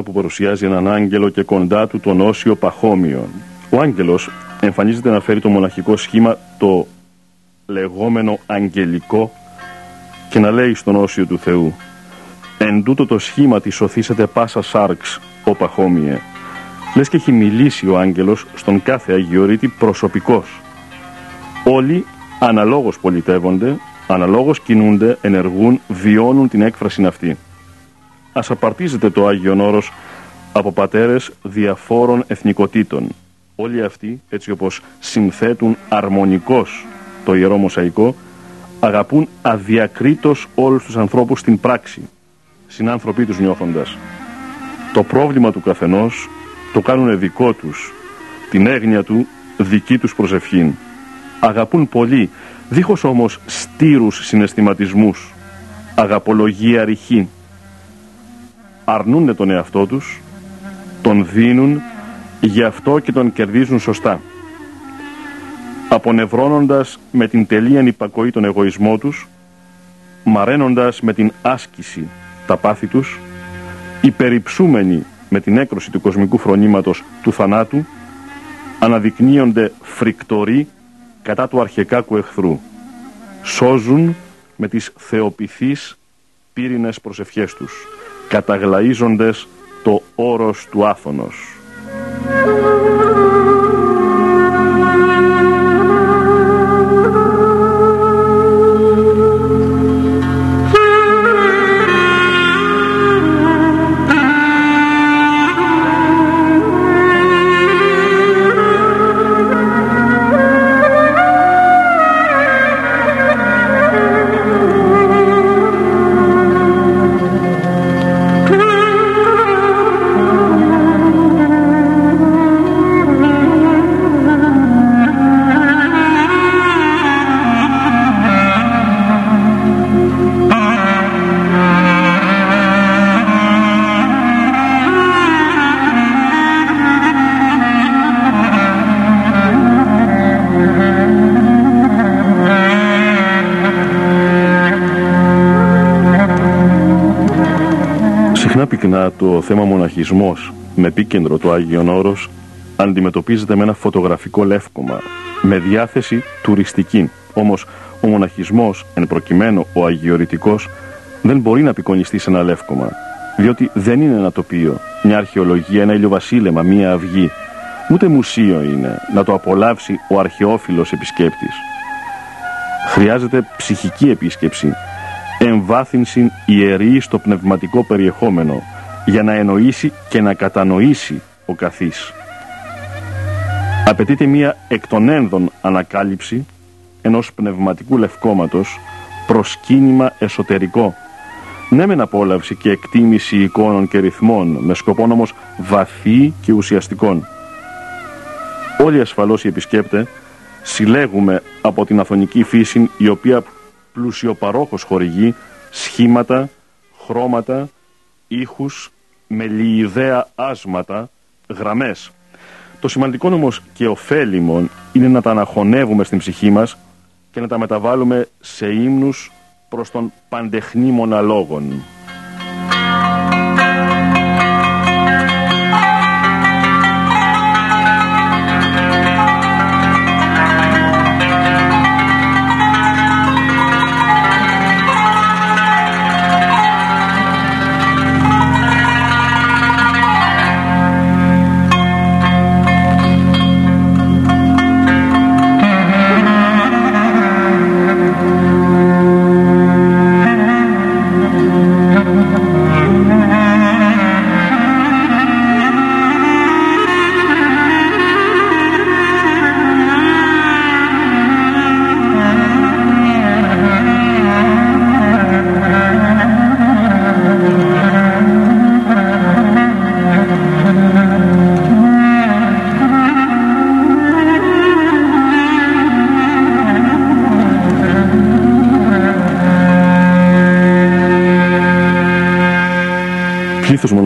γνωστή η εικόνα που παρουσιάζει έναν άγγελο και κοντά του τον Όσιο Παχώμιον. Ο άγγελος εμφανίζεται να φέρει το μοναχικό σχήμα το λεγόμενο αγγελικό και να λέει στον Όσιο του Θεού «Εν τούτο το σχήμα τη σωθήσετε πάσα σάρξ, ο Παχώμιε». Λες και έχει μιλήσει ο άγγελος στον κάθε Αγιορείτη προσωπικός. Όλοι αναλόγως πολιτεύονται, αναλόγως κινούνται, ενεργούν, βιώνουν την έκφραση αυτή. Ας απαρτίζεται το Άγιον Όρος από πατέρες διαφόρων εθνικοτήτων. Όλοι αυτοί, έτσι όπως συνθέτουν αρμονικός το Ιερό Μοσαϊκό, αγαπούν αδιακρίτως όλους τους ανθρώπους στην πράξη, συνάνθρωποι τους νιώθοντας. Το πρόβλημα του καθενός το κάνουν δικό τους, την έγνοια του δική τους προσευχήν. Αγαπούν πολύ, δίχως όμως στήρους συναισθηματισμούς, αγαπολογία ρηχή. Αρνούνται τον εαυτό τους, τον δίνουν, γι' αυτό και τον κερδίζουν σωστά. Απονευρώνοντας με την τελείαν υπακοή τον εγωισμό τους, μαραίνοντας με την άσκηση τα πάθη τους, υπεριψούμενοι με την έκρωση του κοσμικού φρονήματος του θανάτου, αναδεικνύονται φρικτοροί κατά του αρχεκάκου εχθρού. Σώζουν με τις θεοπιθείς πύρινες προσευχές τους, καταγλαίζοντες το όρος του άφωνος. Πυκνά το θέμα μοναχισμός με επίκεντρο το Άγιον Όρος αντιμετωπίζεται με ένα φωτογραφικό λεύκομα με διάθεση τουριστική. Όμως ο μοναχισμός, εν προκειμένου ο αγιορητικός, δεν μπορεί να απεικονιστεί σε ένα λεύκομα, διότι δεν είναι ένα τοπίο, μια αρχαιολογία, ένα ηλιοβασίλεμα, μια αυγή. Ούτε μουσείο είναι να το απολαύσει ο αρχαιόφιλος επισκέπτης. Χρειάζεται ψυχική επίσκεψη, εμβάθυνση ιερή στο πνευματικό περιεχόμενο για να εννοήσει και να κατανοήσει ο καθής. Απαιτείται μία εκ των ένδων ανακάλυψη ενός πνευματικού λευκόματος προσκύνημα εσωτερικό. Ναι μεν απόλαυση και εκτίμηση εικόνων και ρυθμών με σκοπό όμως βαθύ και ουσιαστικών. Όλοι ασφαλώς οι επισκέπτε συλλέγουμε από την αθωνική φύση η οποία πλουσιοπαρόχως χορηγεί σχήματα, χρώματα, ήχους, με λιειδαία άσματα, γραμμές. Το σημαντικό όμως και ωφέλιμο είναι να τα αναχωνεύουμε στην ψυχή μας και να τα μεταβάλουμε σε ύμνους προς τον παντεχνήμονα λόγων.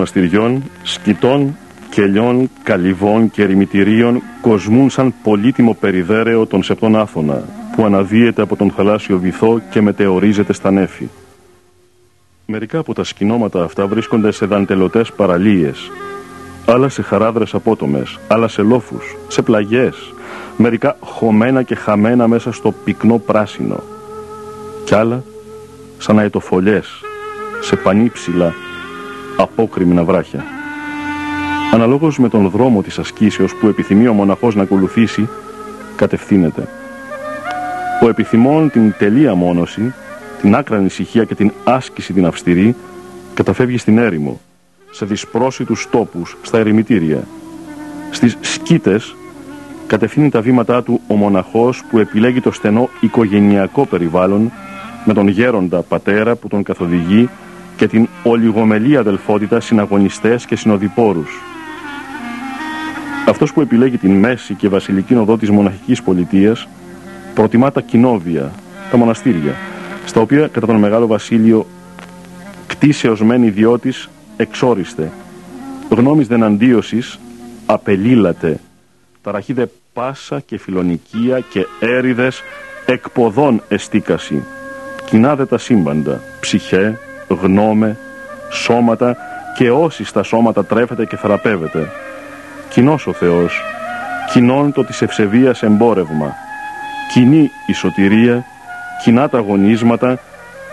Μοναστηριών, σκητών, κελιών, καλυβών και ερημητηρίων κοσμούν σαν πολύτιμο περιδέρεο των σεπτών Άθωνα, που αναδύεται από τον θαλάσσιο βυθό και μετεωρίζεται στα νέφη. Μερικά από τα σκηνώματα αυτά βρίσκονται σε δαντελωτές παραλίες, άλλα σε χαράδρες απότομες, άλλα σε λόφους, σε πλαγιές, μερικά χωμένα και χαμένα μέσα στο πυκνό πράσινο, κι άλλα σαν αετοφολιές, σε πανύψηλα απόκριμνα βράχια. Αναλόγως με τον δρόμο της ασκήσεως που επιθυμεί ο μοναχός να ακολουθήσει, κατευθύνεται. Ο επιθυμών την τελεία μόνωση, την άκρα ησυχία και την άσκηση την αυστηρή, καταφεύγει στην έρημο, σε δυσπρόσιτους τόπους, στα ερημητήρια. Στις σκήτες κατευθύνει τα βήματά του ο μοναχός που επιλέγει το στενό οικογενειακό περιβάλλον με τον γέροντα πατέρα που τον καθοδηγεί και την ολιγομελή αδελφότητα συναγωνιστές και συνοδοιπόρους. Αυτός που επιλέγει την μέση και βασιλική οδό της μοναχικής πολιτείας προτιμά τα κοινόβια, τα μοναστήρια, στα οποία κατά τον Μεγάλο Βασίλειο κτίσεως μεν ιδιώτης εξόριστε, γνώμης δεν αντίωσης απελήλατε, ταραχίδε πάσα και φιλονικία και έριδες εκποδών εστίκαση, κοινάδε τα σύμπαντα, ψυχέ, γνώμε, σώματα και όσοι στα σώματα τρέφεται και θεραπεύεται. Κοινός ο Θεός, κοινών το της ευσεβίας εμπόρευμα, κοινή η σωτηρία, κοινά τα αγωνίσματα,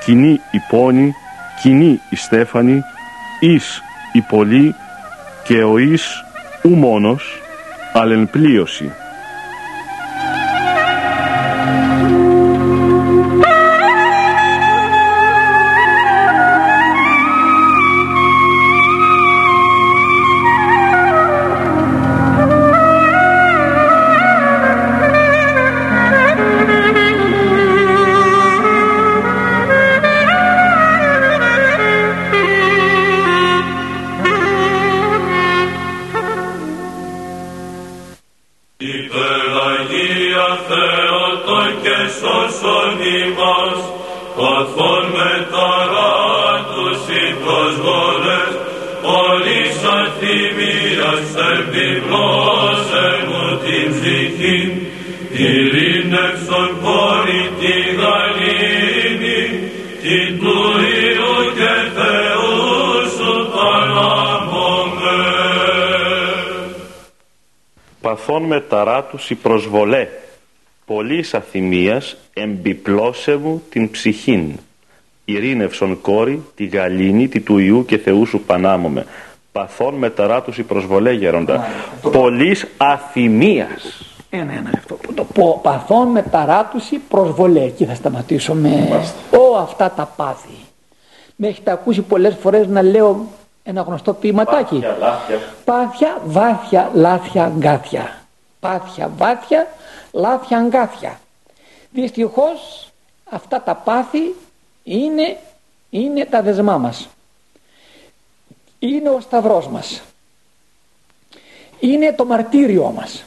κοινή η πόνη, κοινή η στέφανη, εις η πολλή και ο εις ου μόνος, αλενπλίωση. παθών με ταράτους προσβολέ, πολλής αθυμίας εμπιπλώσεμου την ψυχήν. Ειρήνευσον κόρη, τη γαλήνη, τη του Ιού και Θεού σου πανάμομαι. Παθών με ταράτους η προσβολές γέροντα. Πολλής αθυμίας. Ένα, ένα αυτό. Το πω, παθών με ταράτουση προσβολές. Εκεί θα σταματήσω με ό, αυτά τα πάθη. Με έχετε ακούσει πολλές φορές να λέω ένα γνωστό ποιηματάκι. Πάθια, λάθια. Πάθια, βάθια, λάθια, γκάθια. Πάθια, βάθια, λάθια, γκάθια. Δυστυχώς αυτά τα πάθη είναι, είναι τα δεσμά μας. Είναι ο σταυρός μας. Είναι το μαρτύριό μας.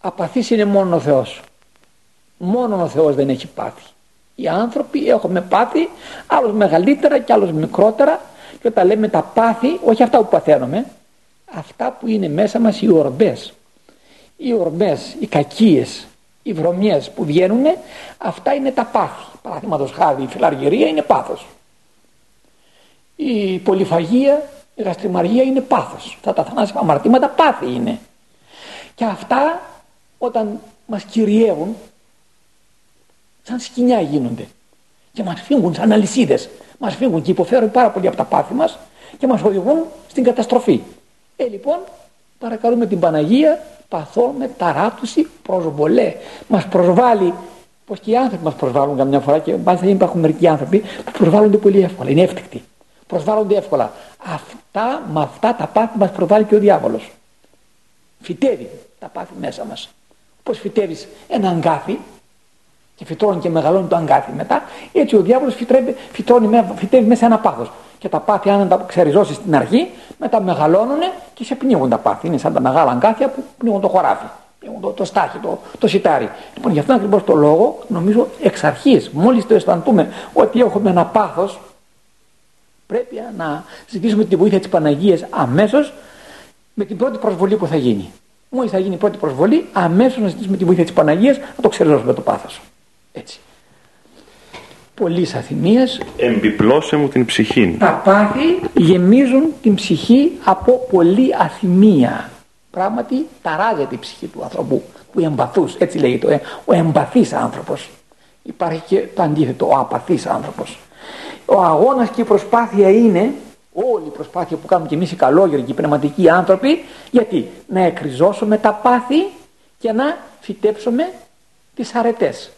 Απαθής είναι μόνο ο Θεός. Μόνο ο Θεός δεν έχει πάθη. Οι άνθρωποι έχουμε πάθη, άλλος μεγαλύτερα και άλλος μικρότερα και όταν λέμε τα πάθη, όχι αυτά που παθαίνουμε, αυτά που είναι μέσα μας οι ορμπές. Οι ορμπές, οι κακίες, οι βρωμιές που βγαίνουν, αυτά είναι τα πάθη. Παραδείγματος χάρη η φιλαργυρία είναι πάθος. Η πολυφαγία, η γαστριμαργία είναι πάθος. Αυτά τα θανάσιμα αμαρτήματα πάθη είναι. Και αυτά όταν μας κυριεύουν, σαν σκηνιά γίνονται και μας φύγουν σαν αλυσίδες μας φύγουν και υποφέρουν πάρα πολύ από τα πάθη μας και μας οδηγούν στην καταστροφή. Ε, λοιπόν, παρακαλούμε την Παναγία, παθώμε ταράτουση προσβολέ. Μας προσβάλλει, πως και οι άνθρωποι μας προσβάλλουν καμιά φορά και μάλιστα υπάρχουν μερικοί άνθρωποι που προσβάλλονται πολύ εύκολα, είναι εύτικτοι. Προσβάλλονται εύκολα. Αυτά, με αυτά τα πάθη μας προβάλλει και ο διάβολος. Φυτεύει τα πάθη μέσα μας. Πώ φυτεύεις ένα αγκάθι, και φυτρώνει και μεγαλώνει το αγκάθι μετά, έτσι ο διάβολος φυτεύει μέσα ένα πάθος. Και τα πάθη, αν τα ξεριζώσεις στην αρχή, μετά μεγαλώνουν και σε πνίγουν τα πάθη. Είναι σαν τα μεγάλα αγκάθια που πνίγουν το χωράφι, πνίγουν το, το στάχι, το, το σιτάρι. Λοιπόν, γι' αυτό ακριβώς το λόγο, νομίζω εξ αρχής, μόλις το αισθανθούμε ότι έχουμε ένα πάθος, πρέπει να ζητήσουμε τη βοήθεια της Παναγίας αμέσως με την πρώτη προσβολή που θα γίνει. Μόλις θα γίνει η πρώτη προσβολή, αμέσως να ζητήσουμε τη βοήθεια της Παναγίας να το ξεριζώσουμε το πάθος. Έτσι. πολλής αθυμίας Εμπιπλώσε μου την ψυχή. τα πάθη γεμίζουν την ψυχή από πολλή αθυμία πράγματι ταράζεται η ψυχή του ανθρώπου που εμπαθούς έτσι λέγεται ο εμπαθής άνθρωπος υπάρχει και το αντίθετο ο απαθής άνθρωπος ο αγώνας και η προσπάθεια είναι όλη η προσπάθεια που κάνουμε και εμείς οι καλόγεροι και οι πνευματικοί άνθρωποι γιατί να εκριζώσουμε τα πάθη και να φυτέψουμε τις αρετές.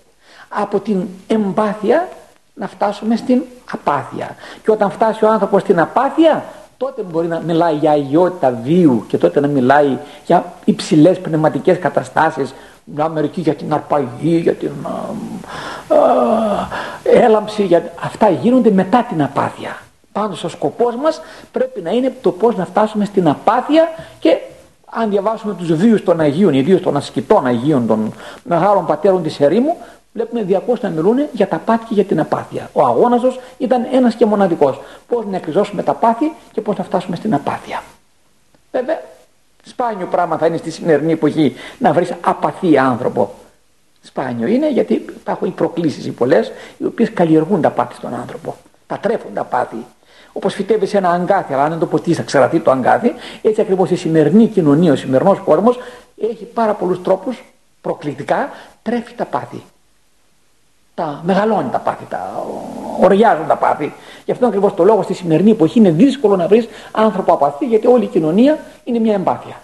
Από την εμπάθεια να φτάσουμε στην απάθεια. Και όταν φτάσει ο άνθρωπος στην απάθεια τότε μπορεί να μιλάει για αγιότητα βίου και τότε να μιλάει για υψηλές πνευματικές καταστάσεις μια μερική για την αρπαγή, για την α, α, έλαμψη, για... αυτά γίνονται μετά την απάθεια. Πάντως ο σκοπός μας πρέπει να είναι το πώς να φτάσουμε στην απάθεια και αν διαβάσουμε τους βίους των Αγίων, ιδίως των ασκητών Αγίων, των μεγάλων πατέρων της ερήμου, βλέπουμε διακόσια να μιλούν για τα πάθη και για την απάθεια. Ο αγώνας τους ήταν ένας και μοναδικός. Πώς να εκριζώσουμε τα πάθη και πώς να φτάσουμε στην απάθεια. Βέβαια, σπάνιο πράγμα θα είναι στη σημερινή εποχή να βρεις απαθή άνθρωπο. Σπάνιο είναι γιατί υπάρχουν οι προκλήσεις οι πολλές οι οποίες καλλιεργούν τα πάθη στον άνθρωπο. Τα τρέφουν τα πάθη. Όπως φυτεύεις ένα αγκάθι, αλλά αν δεν το ποτίσει θα ξεραθεί το αγκάθι, έτσι ακριβώς η σημερινή κοινωνία, ο σημερινός κόσμος έχει πάρα πολλούς τρόπους προκλητικά τρέφει τα πάθη. Τα μεγαλώνει τα πάθη, τα οριάζουν τα πάθη. Γι' αυτό ακριβώς το λόγο στη σημερινή εποχή είναι δύσκολο να βρεις άνθρωπο απαθή, γιατί όλη η κοινωνία είναι μια εμπάθεια.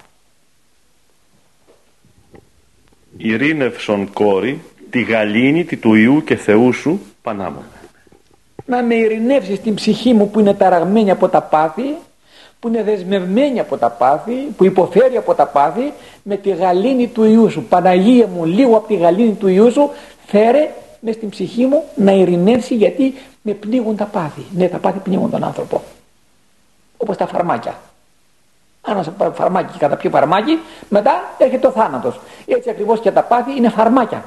Ειρήνευσον κόρη, τη γαλήνη, τη του Υιού και Θεού σου, Πανάμω να με ειρηνεύσεις την ψυχή μου που είναι ταραγμένη από τα πάθη που είναι δεσμευμένη από τα πάθη που υποφέρει από τα πάθη με τη γαλήνη του Ιού σου Παναγία μου λίγο από τη γαλήνη του Ιού σου φέρε μες στην ψυχή μου να ειρηνεύσει γιατί με πνίγουν τα πάθη. Ναι τα πάθη πνίγουν τον άνθρωπο. Όπως τα φαρμάκια. Αν ένα φαρμάκι κατά πιο φαρμάκι μετά έρχεται ο θάνατος. Έτσι ακριβώς και τα πάθη είναι φαρμάκια.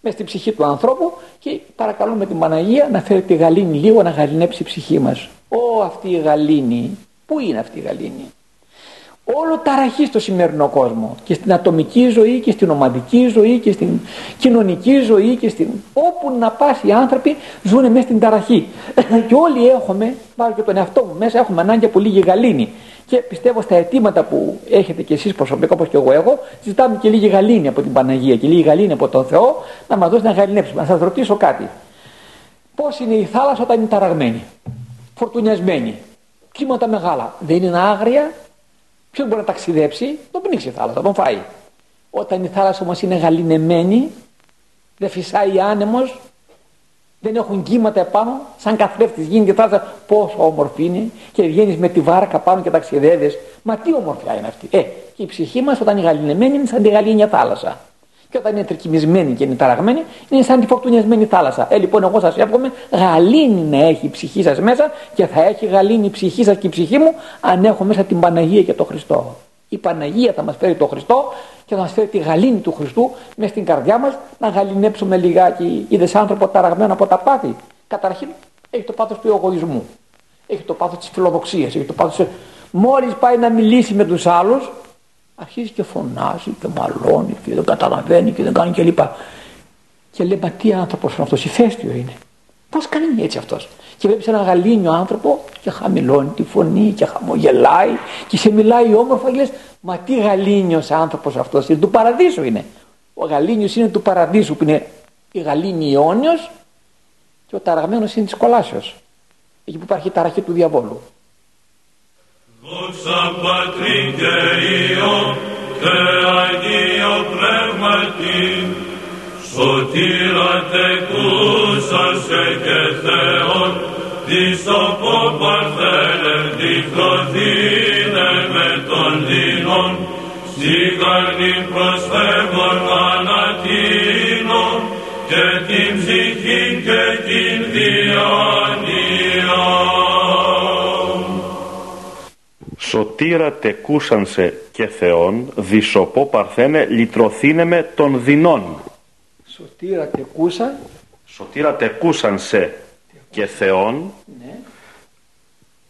Μες στην ψυχή του ανθρώπου και παρακαλούμε την Παναγία να φέρει τη γαλήνη λίγο να γαλινέψει η ψυχή μας. Ω αυτή η γαλήνη, πού είναι αυτή η γαλήνη; Όλο ταραχή στο σημερινό κόσμο και στην ατομική ζωή και στην ομαδική ζωή και στην κοινωνική ζωή και στην... όπου να πας οι άνθρωποι ζουν μέσα στην ταραχή και όλοι έχουμε, βάζω και τον εαυτό μου μέσα, έχουμε ανάγκη από λίγη γαλήνη και πιστεύω στα αιτήματα που έχετε κι εσείς προσωπικά όπως και εγώ έχω, ζητάμε και λίγη γαλήνη από την Παναγία και λίγη γαλήνη από τον Θεό να μας δώσει να γαλινέψουμε. Να σας ρωτήσω κάτι. Πώς είναι η θάλασσα όταν είναι ταραγμένη, φορτουνιασμένη, κύματα μεγάλα. Δεν είναι άγρια, ποιο μπορεί να ταξιδέψει, τον πνίξει η θάλασσα, τον φάει. Όταν η θάλασσα όμως είναι γαλινεμένη, δεν φυσάει άνεμος, δεν έχουν κύματα επάνω, σαν καθρέφτης γίνεται η θάλασσα. Πόσο όμορφη είναι και βγαίνεις με τη βάρκα πάνω και ταξιδεύεις. Μα τι ομορφιά είναι αυτή. Ε, και η ψυχή μας όταν είναι γαλινεμένη είναι σαν τη γαλήνια θάλασσα. Και όταν είναι τρικυμισμένη και είναι ταραγμένη, είναι σαν τη φορτουνιασμένη θάλασσα. Ε, λοιπόν, εγώ σας εύχομαι γαλήνη να έχει η ψυχή σας μέσα και θα έχει γαλήνη η ψυχή σας και η ψυχή μου αν έχω μέσα την Παναγία και τον Χριστό. Η Παναγία θα μας φέρει τον Χριστό και θα μας φέρει τη γαλήνη του Χριστού μέσα στην καρδιά μας να γαλινέψουμε λιγάκι. Είδες άνθρωπο ταραγμένο από τα πάθη. Καταρχήν έχει το πάθος του εγωισμού. Έχει το πάθος της φιλοδοξίας. Έχει το πάθος. Μόλις πάει να μιλήσει με τους άλλους, αρχίζει και φωνάζει και μαλώνει και δεν καταλαβαίνει και δεν κάνει κλπ. Και, και λέει, μα τι άνθρωπος είναι αυτός, ηφαίστειο είναι. Πώς κάνει έτσι αυτός. Και βλέπει έναν γαλήνιο άνθρωπο και χαμηλώνει τη φωνή και χαμογελάει και σε μιλάει όμορφα και λες Μα τι γαλήνιος άνθρωπος αυτός είναι, του παραδείσου είναι. Ο γαλήνιος είναι του παραδείσου που είναι η γαλήνη Ιόνιος και ο ταραγμένος είναι της κολάσεως. Εκεί που υπάρχει η ταραχή του διαβόλου. Δόξα Πατρί και Υιό και Αγίο Πνεύματι, σωτήρα τεκούσασε και Θεόν, της το παρθένε διχθωθήνε με τον δίνον, σιγανή προσφεύγων ανατείνων και την ψυχή και την διάνοια. Σωτήρα τεκούσανσε και Θεόν, δισοπό παρθένε, λυτρωθήνε με των δεινών. Σωτήρα τεκούσα. Σωτήρα τεκούσανσε και Θεόν, ναι.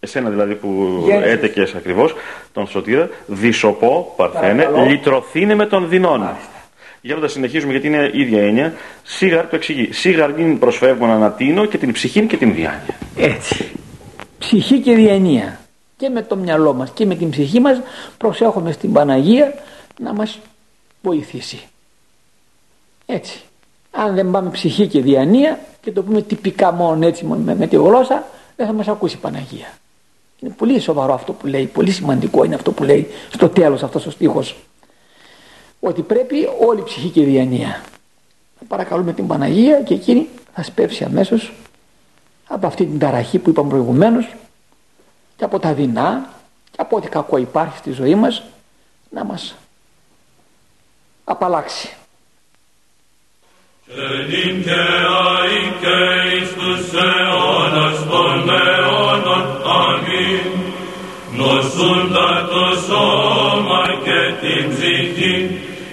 εσένα δηλαδή που Γέννησες. έτεκες ακριβώς, τον Σωτήρα, δισοπό, παρθένε, λυτρωθήνε με τον δεινών. Για να συνεχίσουμε γιατί είναι ίδια έννοια. Σίγαρ το εξηγεί. Σίγαρ μην προσφεύγουν ανατείνω και την ψυχή και την διάνοια. Έτσι. Ψυχή και διανία. Και με το μυαλό μας και με την ψυχή μας προσέχουμε στην Παναγία να μας βοηθήσει. Έτσι. Αν δεν πάμε ψυχή και διανία και το πούμε τυπικά μόνο έτσι με, με τη γλώσσα δεν θα μας ακούσει η Παναγία. Είναι πολύ σοβαρό αυτό που λέει, πολύ σημαντικό είναι αυτό που λέει στο τέλος αυτός ο στίχος. Ότι πρέπει όλη η ψυχή και η διανία. Παρακαλούμε την Παναγία και εκείνη θα σπεύσει αμέσως από αυτή την ταραχή που είπαμε προηγουμένως και από τα δεινά και από ό,τι κακό υπάρχει στη ζωή μας να μας απαλλάξει. Νοσούντα το σώμα και την ψυχή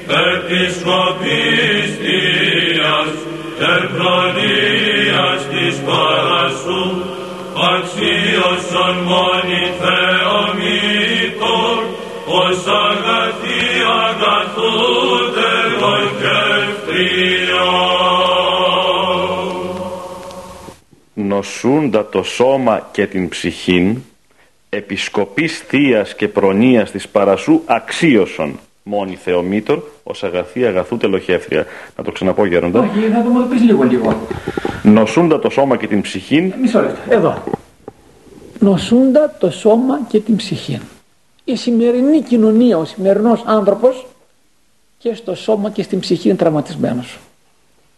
επισκοπίστιας και προνοίας της παρασού αξίωσον μόνοι Θεομήτων ως αγαθή αγαθούτερο και Νοσούντα το σώμα και την ψυχήν επισκοπής θείας και προνοίας της παρασού αξίωσον μόνη Θεομήτωρ ως αγαθή αγαθού τελοχεύθρια. Να το ξαναπώ γέροντα. Όχι, θα το μου πεις λίγο λίγο. Νοσούντα το σώμα και την ψυχή. Μισό λεπτό, εδώ. Νοσούντα το σώμα και την ψυχή. Η σημερινή κοινωνία, ο σημερινός άνθρωπος και στο σώμα και στην ψυχή είναι τραυματισμένος.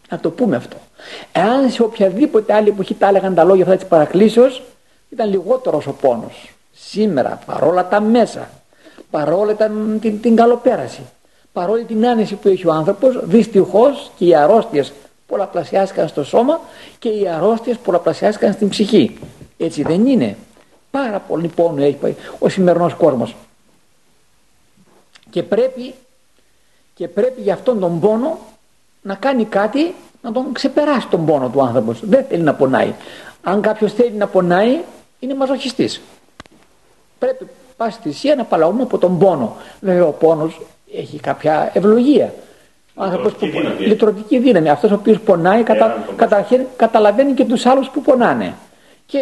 Να το πούμε αυτό. Εάν σε οποιαδήποτε άλλη εποχή τα έλεγαν τα λόγια αυτά της παρακλήσεως, ήταν λιγότερος ο πόνος. Σήμερα, παρόλα τα μέσα, παρόλα την, την, την καλοπέραση, παρόλη την άνεση που έχει ο άνθρωπος, δυστυχώς και οι αρρώστιες πολλαπλασιάστηκαν στο σώμα και οι αρρώστιες πολλαπλασιάστηκαν στην ψυχή. Έτσι δεν είναι. Πάρα πολύ πόνο έχει ο σημερινός κόσμος. Και πρέπει, και πρέπει για αυτόν τον πόνο να κάνει κάτι να τον ξεπεράσει τον πόνο του άνθρωπος. Δεν θέλει να πονάει. Αν κάποιος θέλει να πονάει είναι μαζοχιστής. Πρέπει πάση θυσία να παλαούμε από τον πόνο. Βέβαια ο πόνος έχει κάποια ευλογία. Ο άνθρωπος που δύναμη. λυτρωτική δύναμη. Αυτός ο οποίος πονάει κατα, καταρχήν καταλαβαίνει και τους άλλους που πονάνε. Και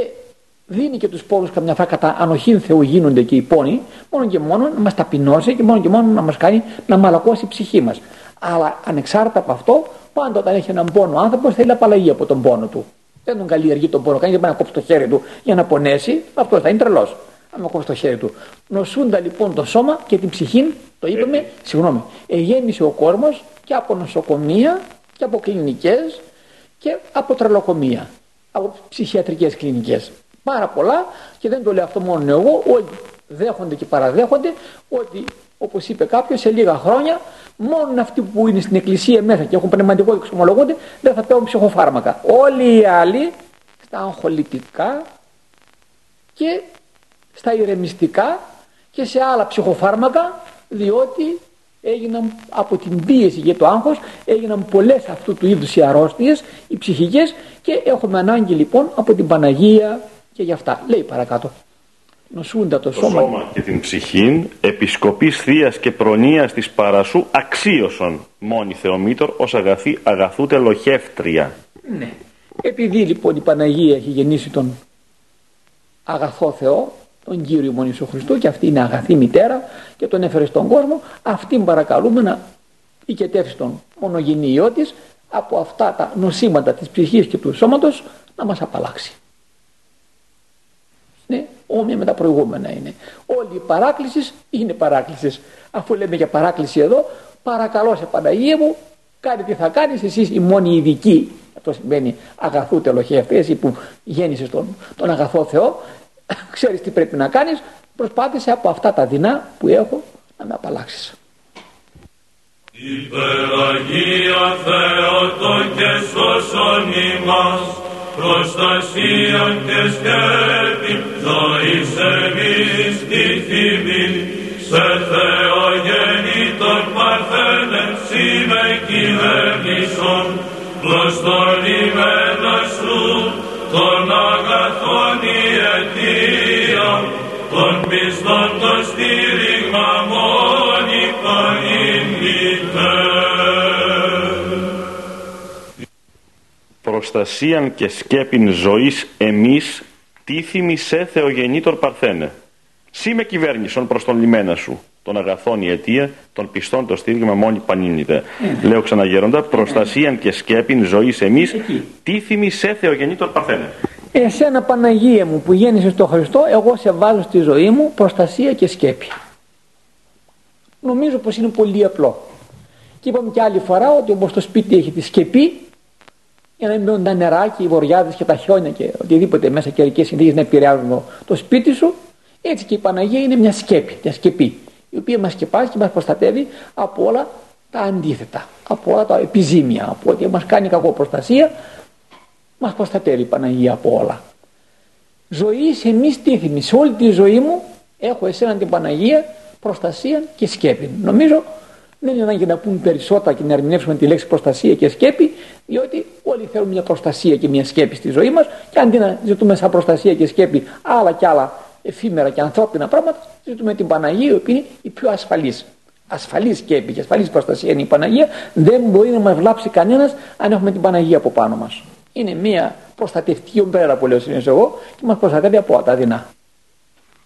δίνει και τους πόνους καμιά φορά κατά ανοχήν Θεού γίνονται και οι πόνοι μόνο και μόνο να μας ταπεινώσει και μόνο και μόνο να μας κάνει να μαλακώσει η ψυχή μας. Αλλά ανεξάρτητα από αυτό πάντα όταν έχει έναν πόνο ο άνθρωπος θέλει απαλλαγή από τον πόνο του. Δεν τον καλλιεργεί τον πόνο, κάνει δεν πάει να κόψει το χέρι του για να πονέσει, αυτό θα είναι τρελός άμα κόψει το χέρι του. Νοσούντα λοιπόν το σώμα και την ψυχή, το είπαμε, ε. συγγνώμη, εγέννησε ο κόρμος και από νοσοκομεία και από κλινικές και από τρελοκομεία, από ψυχιατρικές κλινικές. Πάρα πολλά και δεν το λέω αυτό μόνο εγώ, όλοι δέχονται και παραδέχονται ότι όπως είπε κάποιος σε λίγα χρόνια μόνο αυτοί που είναι στην εκκλησία μέσα και έχουν πνευματικό και εξομολογούνται δεν θα παίρνουν ψυχοφάρμακα. Όλοι οι άλλοι στα αγχολητικά και στα ηρεμιστικά και σε άλλα ψυχοφάρμακα διότι έγιναν από την πίεση για το άγχος έγιναν πολλές αυτού του είδους οι αρρώστιες, οι ψυχικές και έχουμε ανάγκη λοιπόν από την Παναγία και γι' αυτά. Λέει παρακάτω. Νοσούντα το, το σώμα. σώμα και την ψυχήν επισκοπής θείας και προνοίας της παρασού αξίωσον μόνη Θεομήτωρ ως αγαθή αγαθού τελοχεύτρια. Ναι. Επειδή λοιπόν η Παναγία έχει γεννήσει τον αγαθό Θεό τον Κύριο Μονή Ιησού Χριστού και αυτή είναι αγαθή μητέρα και τον έφερε στον κόσμο. Αυτήν παρακαλούμε να οικετεύσει τον μονογενή ιό της από αυτά τα νοσήματα της ψυχής και του σώματος να μας απαλλάξει. Ναι, όμοια με τα προηγούμενα είναι. Όλη η παράκληση είναι παράκλησης. Αφού λέμε για παράκληση εδώ παρακαλώ σε Παναγία μου κάνε τι θα κάνεις εσείς η μόνη ειδική αυτό σημαίνει αγαθού τελοχέ εσύ που γέννησες τον, τον αγαθό Θεό ξέρεις τι πρέπει να κάνεις. Προσπάθησε από αυτά τα δεινά που έχω να με απαλλάξεις. Υπεραγία Θεότο και σώσον ημάς προστασία και σκέπη ζωής εμείς τη θυμή σε Θεογεννήτων παρθένε σήμε κυβέρνησον προς τον ημένα σου των αγαθών η αιτία, των πιστών το στήριγμα μόνη πανηγητέ. Προστασίαν και σκέπιν ζωής εμείς, τι θυμισέ Θεογενήτορ Παρθένε. Σήμε κυβέρνησον προς τον λιμένα σου, τον αγαθών η αιτία, των πιστών το στήριγμα μόνη πανίνητε. Λέω ξαναγέροντα, προστασίαν και σκέπιν ζωής εμείς τίθιμη σε Θεογεννήτωρ Παρθένε. Εσένα Παναγία μου που γέννησε στο Χριστό, εγώ σε βάζω στη ζωή μου προστασία και σκέπη. Νομίζω πως είναι πολύ απλό. Και είπαμε και άλλη φορά ότι όπως το σπίτι έχει τη σκεπή, για να μην μπαίνουν τα νερά και οι βοριάδες και τα χιόνια και οτιδήποτε μέσα καιρικές συνθήκες να επηρεάζουν το σπίτι σου, έτσι και η Παναγία είναι μια σκέπη, μια σκεπή, η οποία μας σκεπάζει και μας προστατεύει από όλα τα αντίθετα, από όλα τα επιζήμια, από ό,τι μας κάνει κακό προστασία, μας προστατεύει η Παναγία από όλα. Ζωή σε μη στήθιμη, σε όλη τη ζωή μου έχω εσένα την Παναγία προστασία και σκέπη. Νομίζω δεν είναι ανάγκη να πούμε περισσότερα και να ερμηνεύσουμε τη λέξη προστασία και σκέπη, διότι όλοι θέλουν μια προστασία και μια σκέπη στη ζωή μας και αντί να ζητούμε σαν προστασία και σκέπη άλλα και άλλα εφήμερα και ανθρώπινα πράγματα, ζητούμε την Παναγία, η οποία είναι η πιο ασφαλής. Ασφαλής σκέπη και ασφαλής προστασία είναι η Παναγία. Δεν μπορεί να μας βλάψει κανένας αν έχουμε την Παναγία από πάνω μας. Είναι μια προστατευτική ομπρέλα που λέω εγώ και μας προστατεύει από τα δεινά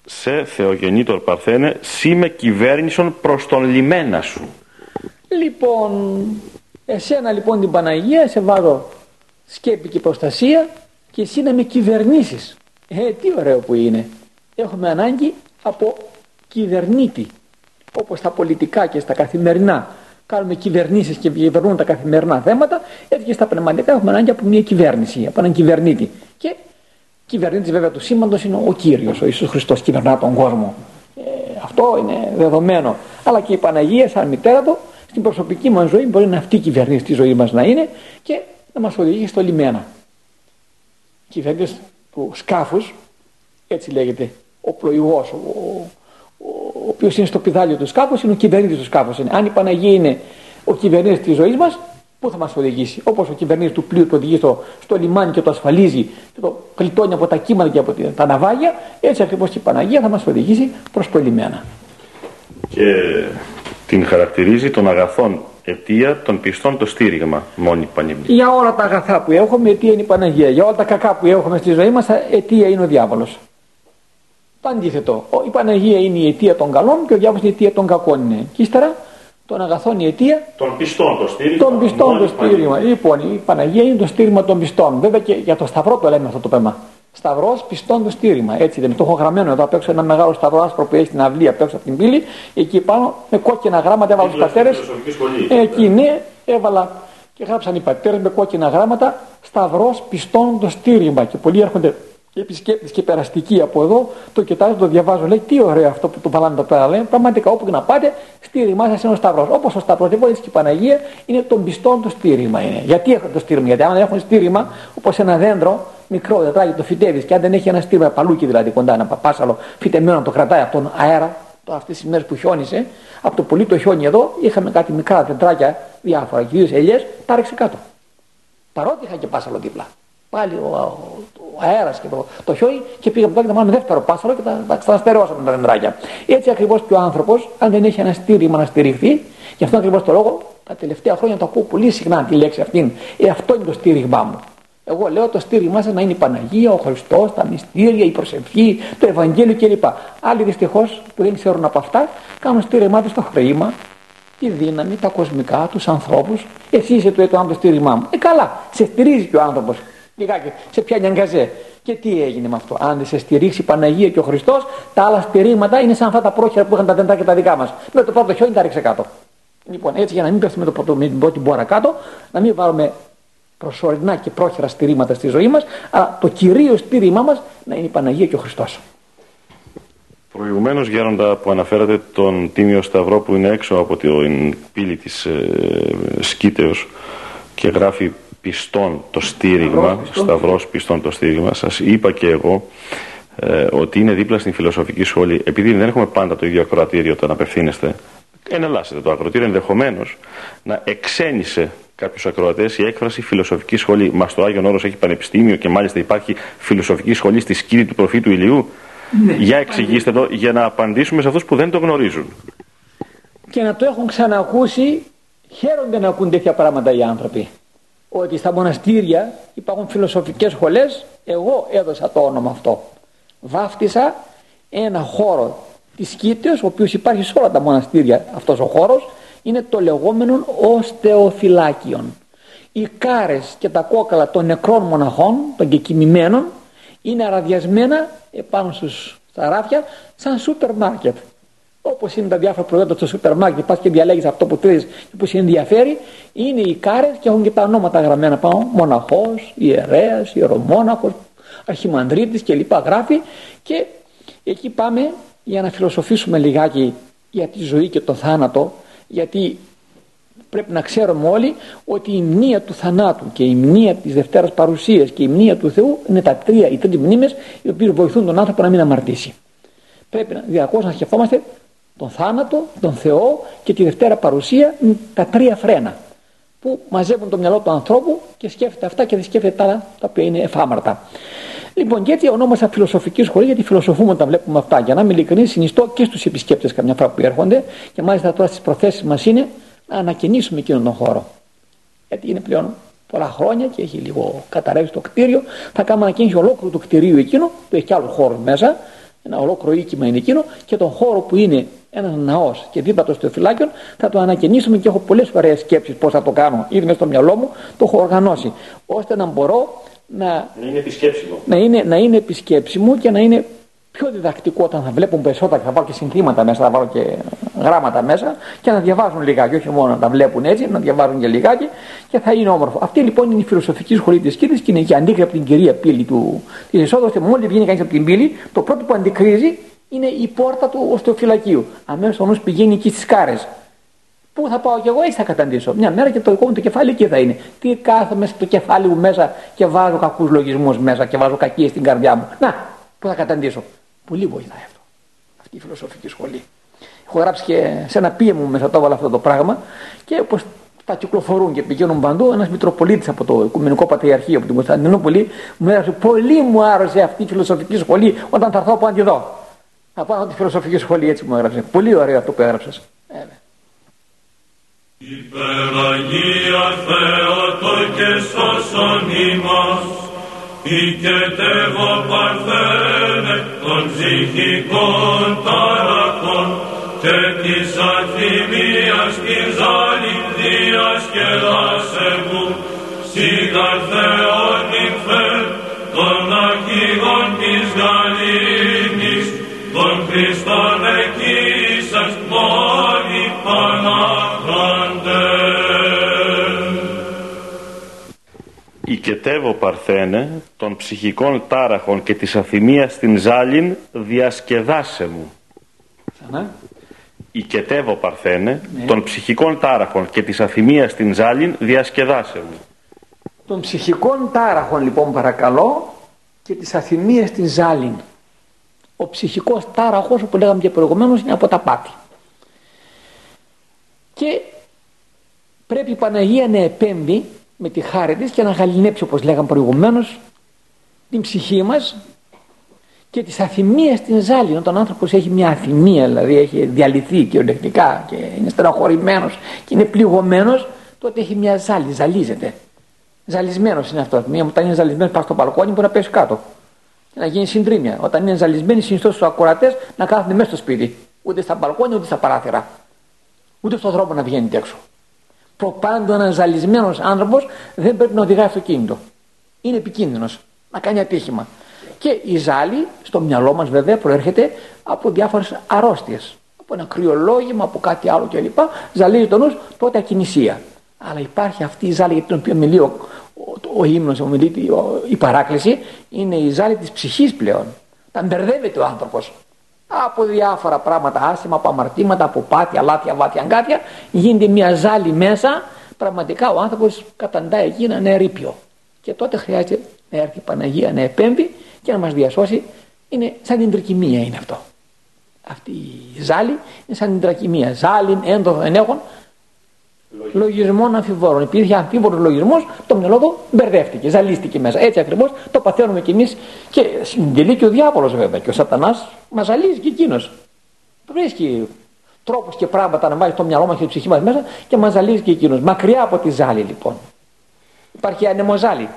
σε Θεογεννήτωρ Παρθένε, σύ με κυβέρνησον προς τον λιμένα σου. Λοιπόν, εσένα λοιπόν την Παναγία σε βάζω σκέπη και προστασία και εσύ να με κυβερνήσεις. Ε, τι ωραίο που είναι. Έχουμε ανάγκη από κυβερνήτη. Όπως στα πολιτικά και στα καθημερινά κάνουμε κυβερνήσεις και κυβερνούν τα καθημερινά θέματα, έτσι και στα πνευματικά έχουμε ανάγκη από μια κυβέρνηση, από έναν κυβερνήτη. Και κυβερνήτης βέβαια του σήμαντος είναι ο κύριος, ο Ιησούς Χριστός, κυβερνά τον κόσμο. Ε, αυτό είναι δεδομένο. Αλλά και η Παναγία, σαν μητέρα του, στην προσωπική μας ζωή μπορεί να αυτή η κυβερνήση της ζωής μας να είναι και να μας οδηγεί στο λιμένα. Κυβερνήτη του σκάφους, έτσι λέγεται, ο πλοηγός, ο, ο, ο, ο οποίος είναι στο πιδάλιο του σκάφους, είναι ο κυβερνήτης του σκάφους. Αν η Παναγία είναι ο κυβερνήτης της ζωής μας, Πού θα μας οδηγήσει, όπως ο κυβερνήτης του πλοίου το οδηγεί στο, στο λιμάνι και το ασφαλίζει και το κλειτώνει από τα κύματα και από τα ναυάγια, έτσι ακριβώς και η Παναγία θα μας οδηγήσει προς το λιμένα. Και την χαρακτηρίζει των αγαθών αιτία των πιστών το στήριγμα μόνη πανέμια. Για όλα τα αγαθά που έχουμε, αιτία είναι η Παναγία. Για όλα τα κακά που έχουμε στη ζωή μας, αιτία είναι ο διάβολος. Το αντίθετο. Η Παναγία είναι η αιτία των καλών και ο διάβολο είναι η αιτία των κακών. Είναι. Και ύστερα των αγαθών η αιτία των πιστών το στήριγμα. Των πιστών το στήριγμα. Λοιπόν, η Παναγία είναι το στήριγμα των πιστών. Βέβαια και για το Σταυρό το λέμε αυτό το πέμα. Σταυρός πιστών το στήριγμα. Έτσι δεν το έχω γραμμένο εδώ απ' έξω ένα μεγάλο σταυρό άσπρο που έχει στην αυλή απ' έξω από την πύλη. Εκεί πάνω με κόκκινα γράμματα έβαλα τους πατέρες. Εκεί ναι, έβαλα και γράψαν οι πατέρες με κόκκινα γράμματα Σταυρός πιστών το στήριγμα. Και πολλοί έρχονται και επισκέπτε και περαστικοί από εδώ, το κοιτάζω, το διαβάζω, λέει τι ωραίο αυτό που το παλάνε εδώ πέρα. Λέει, πραγματικά όπου και να πάτε, στήριγμά σας είναι ο Σταυρό. Όπως ο Σταυρό, δεν έτσι και η Παναγία είναι των πιστών το στήριγμα. Είναι. Γιατί έχουν το στήριγμα, Γιατί αν έχουν στήριγμα, όπως ένα δέντρο μικρό, τετράγει, το φυτεύεις και αν δεν έχει ένα στήριγμα, παλούκι δηλαδή κοντά, ένα παπάσαλο φυτεμένο, το κρατάει από τον αέρα, αυτές τις μέρες που χιόνισε, από το πολύ το χιόνι εδώ, είχαμε κάτι μικρά δεντράκια διάφορα, κυρίως ελιές, τα κάτω. Παρότι είχα και πάσαλο δίπλα. Πάλι ο, ο, ο αέρας και το, το χιόνι και πήγαμε τότε να μάθουμε δεύτερο πάσαρο και τα, τα, στερεώσαμε τα δεντράκια. Έτσι ακριβώς και ο άνθρωπος, αν δεν έχει ένα στήριγμα να στηριχθεί, γι' αυτό ακριβώς το λόγο τα τελευταία χρόνια το ακούω πολύ συχνά τη λέξη αυτήν. Ε, αυτό είναι το στήριγμά μου. Εγώ λέω το στήριγμά σας να είναι η Παναγία, ο Χριστός, τα μυστήρια, η προσευχή, το Ευαγγέλιο κλπ. Άλλοι δυστυχώς που δεν ξέρουν από αυτά κάνουν στήριγμά τους στο χρήμα, τη δύναμη, τα κοσμικά, τους ανθρώπους. Εσύ είσαι το, το, το στήριγμά μου. Ε, καλά, σε στηρίζει και ο άνθρωπος λιγάκι, σε πιάνει αγκαζέ. Και τι έγινε με αυτό. Αν δεν σε στηρίξει η Παναγία και ο Χριστός, τα άλλα στηρίγματα είναι σαν αυτά τα πρόχειρα που είχαν τα δεντάκια τα δικά μας. Με το πρώτο χιόνι τα ρίξε κάτω. Λοιπόν, έτσι για να μην πέφτουμε το πρώτο, με την πρώτη μπόρα κάτω, να μην βάλουμε προσωρινά και πρόχειρα στηρίγματα στη ζωή μας, αλλά το κυρίως στήριγμά μας να είναι η Παναγία και ο Χριστός. Προηγουμένως, Γέροντα, που αναφέρατε τον Τίμιο Σταυρό που είναι έξω από την πύλη της ε, Σκήτεω και γράφει πιστών το στήριγμα, σταυρός πιστών το στήριγμα, σας είπα και εγώ ε, ότι είναι δίπλα στην φιλοσοφική σχολή, επειδή δεν έχουμε πάντα το ίδιο ακροατήριο όταν απευθύνεστε, εναλλάσσετε το ακροατήριο ενδεχομένως να εξένησε κάποιους ακροατές η έκφραση φιλοσοφική σχολή. Μας το Άγιον Όρος έχει πανεπιστήμιο και μάλιστα υπάρχει φιλοσοφική σχολή στη σκήνη του προφήτου ηλιού. Ναι, για εξηγήστε το για να απαντήσουμε σε αυτούς που δεν το γνωρίζουν. Και να το έχουν ξανακούσει, χαίρονται να ακούν τέτοια πράγματα οι άνθρωποι. Ότι στα μοναστήρια υπάρχουν φιλοσοφικές σχολές. Εγώ έδωσα το όνομα αυτό. Βάφτισα ένα χώρο της Κήτεως ο οποίος υπάρχει σε όλα τα μοναστήρια. Αυτός ο χώρος είναι το λεγόμενο οστεοφυλάκιον. Οι κάρες και τα κόκαλα των νεκρών μοναχών των κεκοιμημένων είναι αραδιασμένα επάνω στους, στα ράφια σαν σούπερ μάρκετ όπως είναι τα διάφορα προϊόντα στο σούπερ μάρκετ πας και διαλέγεις αυτό που θέλεις και που σε ενδιαφέρει είναι οι κάρες και έχουν και τα ονόματα γραμμένα πάνω μοναχός, ιερέας, ιερομόναχος αρχιμανδρίτης και λοιπά γράφει και εκεί πάμε για να φιλοσοφήσουμε λιγάκι για τη ζωή και το θάνατο γιατί πρέπει να ξέρουμε όλοι ότι η μνήα του θανάτου και η μνήα της Δευτέρας Παρουσίας και η μνήα του Θεού είναι τα τρία, οι τρεις μνήμες οι οποίες βοηθούν τον άνθρωπο να μην αμαρτήσει. Πρέπει να διαρκώς να σκεφτόμαστε τον θάνατο, τον Θεό και τη Δευτέρα Παρουσία τα τρία φρένα που μαζεύουν το μυαλό του ανθρώπου και σκέφτεται αυτά και δεν σκέφτεται τα άλλα τα οποία είναι εφάμαρτα. Λοιπόν, και έτσι ονόμασα φιλοσοφική σχολή, γιατί φιλοσοφούμε όταν βλέπουμε αυτά. Για να είμαι ειλικρινής, συνιστώ και στους επισκέπτες καμιά φορά που έρχονται και μάλιστα τώρα στις προθέσεις μας είναι να ανακαινήσουμε εκείνον τον χώρο. Γιατί είναι πλέον πολλά χρόνια και έχει λίγο καταρρεύσει το κτίριο. Θα κάνουμε ανακαίνιση ολόκληρου του κτηρίου εκείνο, που έχει και άλλο χώρο μέσα. Ένα ολόκληρο οίκημα είναι εκείνο και τον χώρο που είναι ένας ναός και δίπλα το στεοφυλάκιο θα το ανακαινήσουμε και έχω πολλές ωραίες σκέψεις πώς θα το κάνω. Ήδη μέσα στο μυαλό μου το έχω οργανώσει ώστε να μπορώ να, να είναι επισκέψιμο. Να είναι, να είναι επισκέψιμο και να είναι πιο διδακτικό όταν θα βλέπουν περισσότερα, θα βάλω και συνθήματα μέσα, θα βάλω και γράμματα μέσα και να διαβάζουν λιγάκι, όχι μόνο να τα βλέπουν έτσι, να διαβάζουν και λιγάκι και θα είναι όμορφο. Αυτή λοιπόν είναι η φιλοσοφική σχολή της Κίτη και είναι και αντίκρι από την κυρία πύλη του της εισόδου. Και μόλις βγαίνει κανείς από την πύλη, το πρώτο που αντικρίζει είναι η πόρτα του οστεοφυλακίου. Αμέσως όμως πηγαίνει εκεί στις κάρες. Πού θα πάω κι εγώ, έτσι θα καταντήσω. Μια μέρα και το δικό μου το κεφάλι εκεί θα είναι. Τι κάθομαι στο κεφάλι μου μέσα και βάζω κακούς λογισμούς μέσα και βάζω κακίες στην καρδιά μου. Να, πού θα καταντήσω. Πολύ βοηθάει αυτό. Αυτή η φιλοσοφική σχολή. Έχω γράψει και σε ένα πίε μου μέσα το έβαλα αυτό το πράγμα και όπως τα κυκλοφορούν και πηγαίνουν παντού. Ένας Μητροπολίτης από το Οικουμενικό Πατριαρχείο από την Κωνσταντινούπολη μου έγραψε Πολύ μου άρεσε αυτή η φιλοσοφική σχολή όταν θα έρθω από αντιδώ. Να πάω τη φιλοσοφική σχολή έτσι μου έγραψε. Πολύ ωραίο αυτό που έγραψες. Ε, Υπεραγία Θεότο και σώσον ημάς, οικετεύω παρθένε των ψυχικών ταραχών και της αθυμίας της ζάλιν διασκεδάσε μου, σιγαρ Θεόν υφέρ των αρχηγών της γαλήνης, των Χριστών εκείσας μόνοι Οικετεύω Παρθένε των ψυχικών τάραχων και της αφημίας στην Ζάλιν διασκεδάσε μου. Ξανά. Οικετεύω Παρθένε ναι. των ψυχικών τάραχων και της αφημίας στην Ζάλιν διασκεδάσε μου. Των ψυχικών τάραχων λοιπόν παρακαλώ και της αφημίας στην Ζάλιν. Ο ψυχικός τάραχος που λέγαμε και προηγουμένως είναι από τα πάτη. Και πρέπει η Παναγία να επέμβει με τη χάρη της και να γαλινέψει όπως λέγαμε προηγουμένως την ψυχή μας και τις αθυμίες στην ζάλη όταν ο άνθρωπος έχει μια αθυμία δηλαδή έχει διαλυθεί κυριολεκτικά και είναι στεναχωρημένος και είναι πληγωμένος τότε έχει μια ζάλη, ζαλίζεται. Ζαλισμένος είναι αυτός. Όταν είναι ζαλισμένος πάει στο μπαλκόνι μπορεί να πέσει κάτω. Και να γίνει συντρίμια. Όταν είναι ζαλισμένοι συνιστώ στους ακουρατές να κάθονται μέσα στο σπίτι. Ούτε στα μπαλκόνια ούτε στα παράθυρα. Ούτε στον δρόμο να βγαίνει έξω. Προπάντου ένας ζαλισμένος άνθρωπος δεν πρέπει να οδηγάει αυτοκίνητο. Είναι επικίνδυνος. Να κάνει ατύχημα. Και η ζάλη στο μυαλό μας βέβαια προέρχεται από διάφορες αρρώστιες. Από ένα κρυολόγημα, από κάτι άλλο κλπ. Ζαλίζει τον νους, τότε ακινησία. Αλλά υπάρχει αυτή η ζάλη για την οποία μιλεί ο, ο, ο ύμνος, ο, η παράκληση, είναι η ζάλη της ψυχής πλέον. Τα μπερδεύεται ο άνθρωπος από διάφορα πράγματα άσχημα, από αμαρτήματα, από πάτια, λάθια, βάτια, αγκάτια γίνεται μια ζάλη μέσα πραγματικά ο άνθρωπος καταντάει εκεί να είναι ερήπιο και τότε χρειάζεται να έρθει η Παναγία να επέμβει και να μας διασώσει είναι σαν την τρικυμία είναι αυτό αυτή η ζάλη είναι σαν την τρακυμία ζάλιν, έντοδο, ενέχον λογισμών αμφιβόρων. Υπήρχε αμφίβολος λογισμός, το μυαλό του μπερδεύτηκε, ζαλίστηκε μέσα. Έτσι ακριβώς το παθαίνουμε κι εμείς και συντελεί και ο διάβολος βέβαια. Και ο Σατανάς μας ζαλίζει και εκείνος. Βρίσκει τρόπους και πράγματα να βάλει στο μυαλό μας και τη ψυχή μας μέσα και μας ζαλίζει και εκείνος. Μακριά από τη ζάλη λοιπόν. Υπάρχει ανεμοζάλι.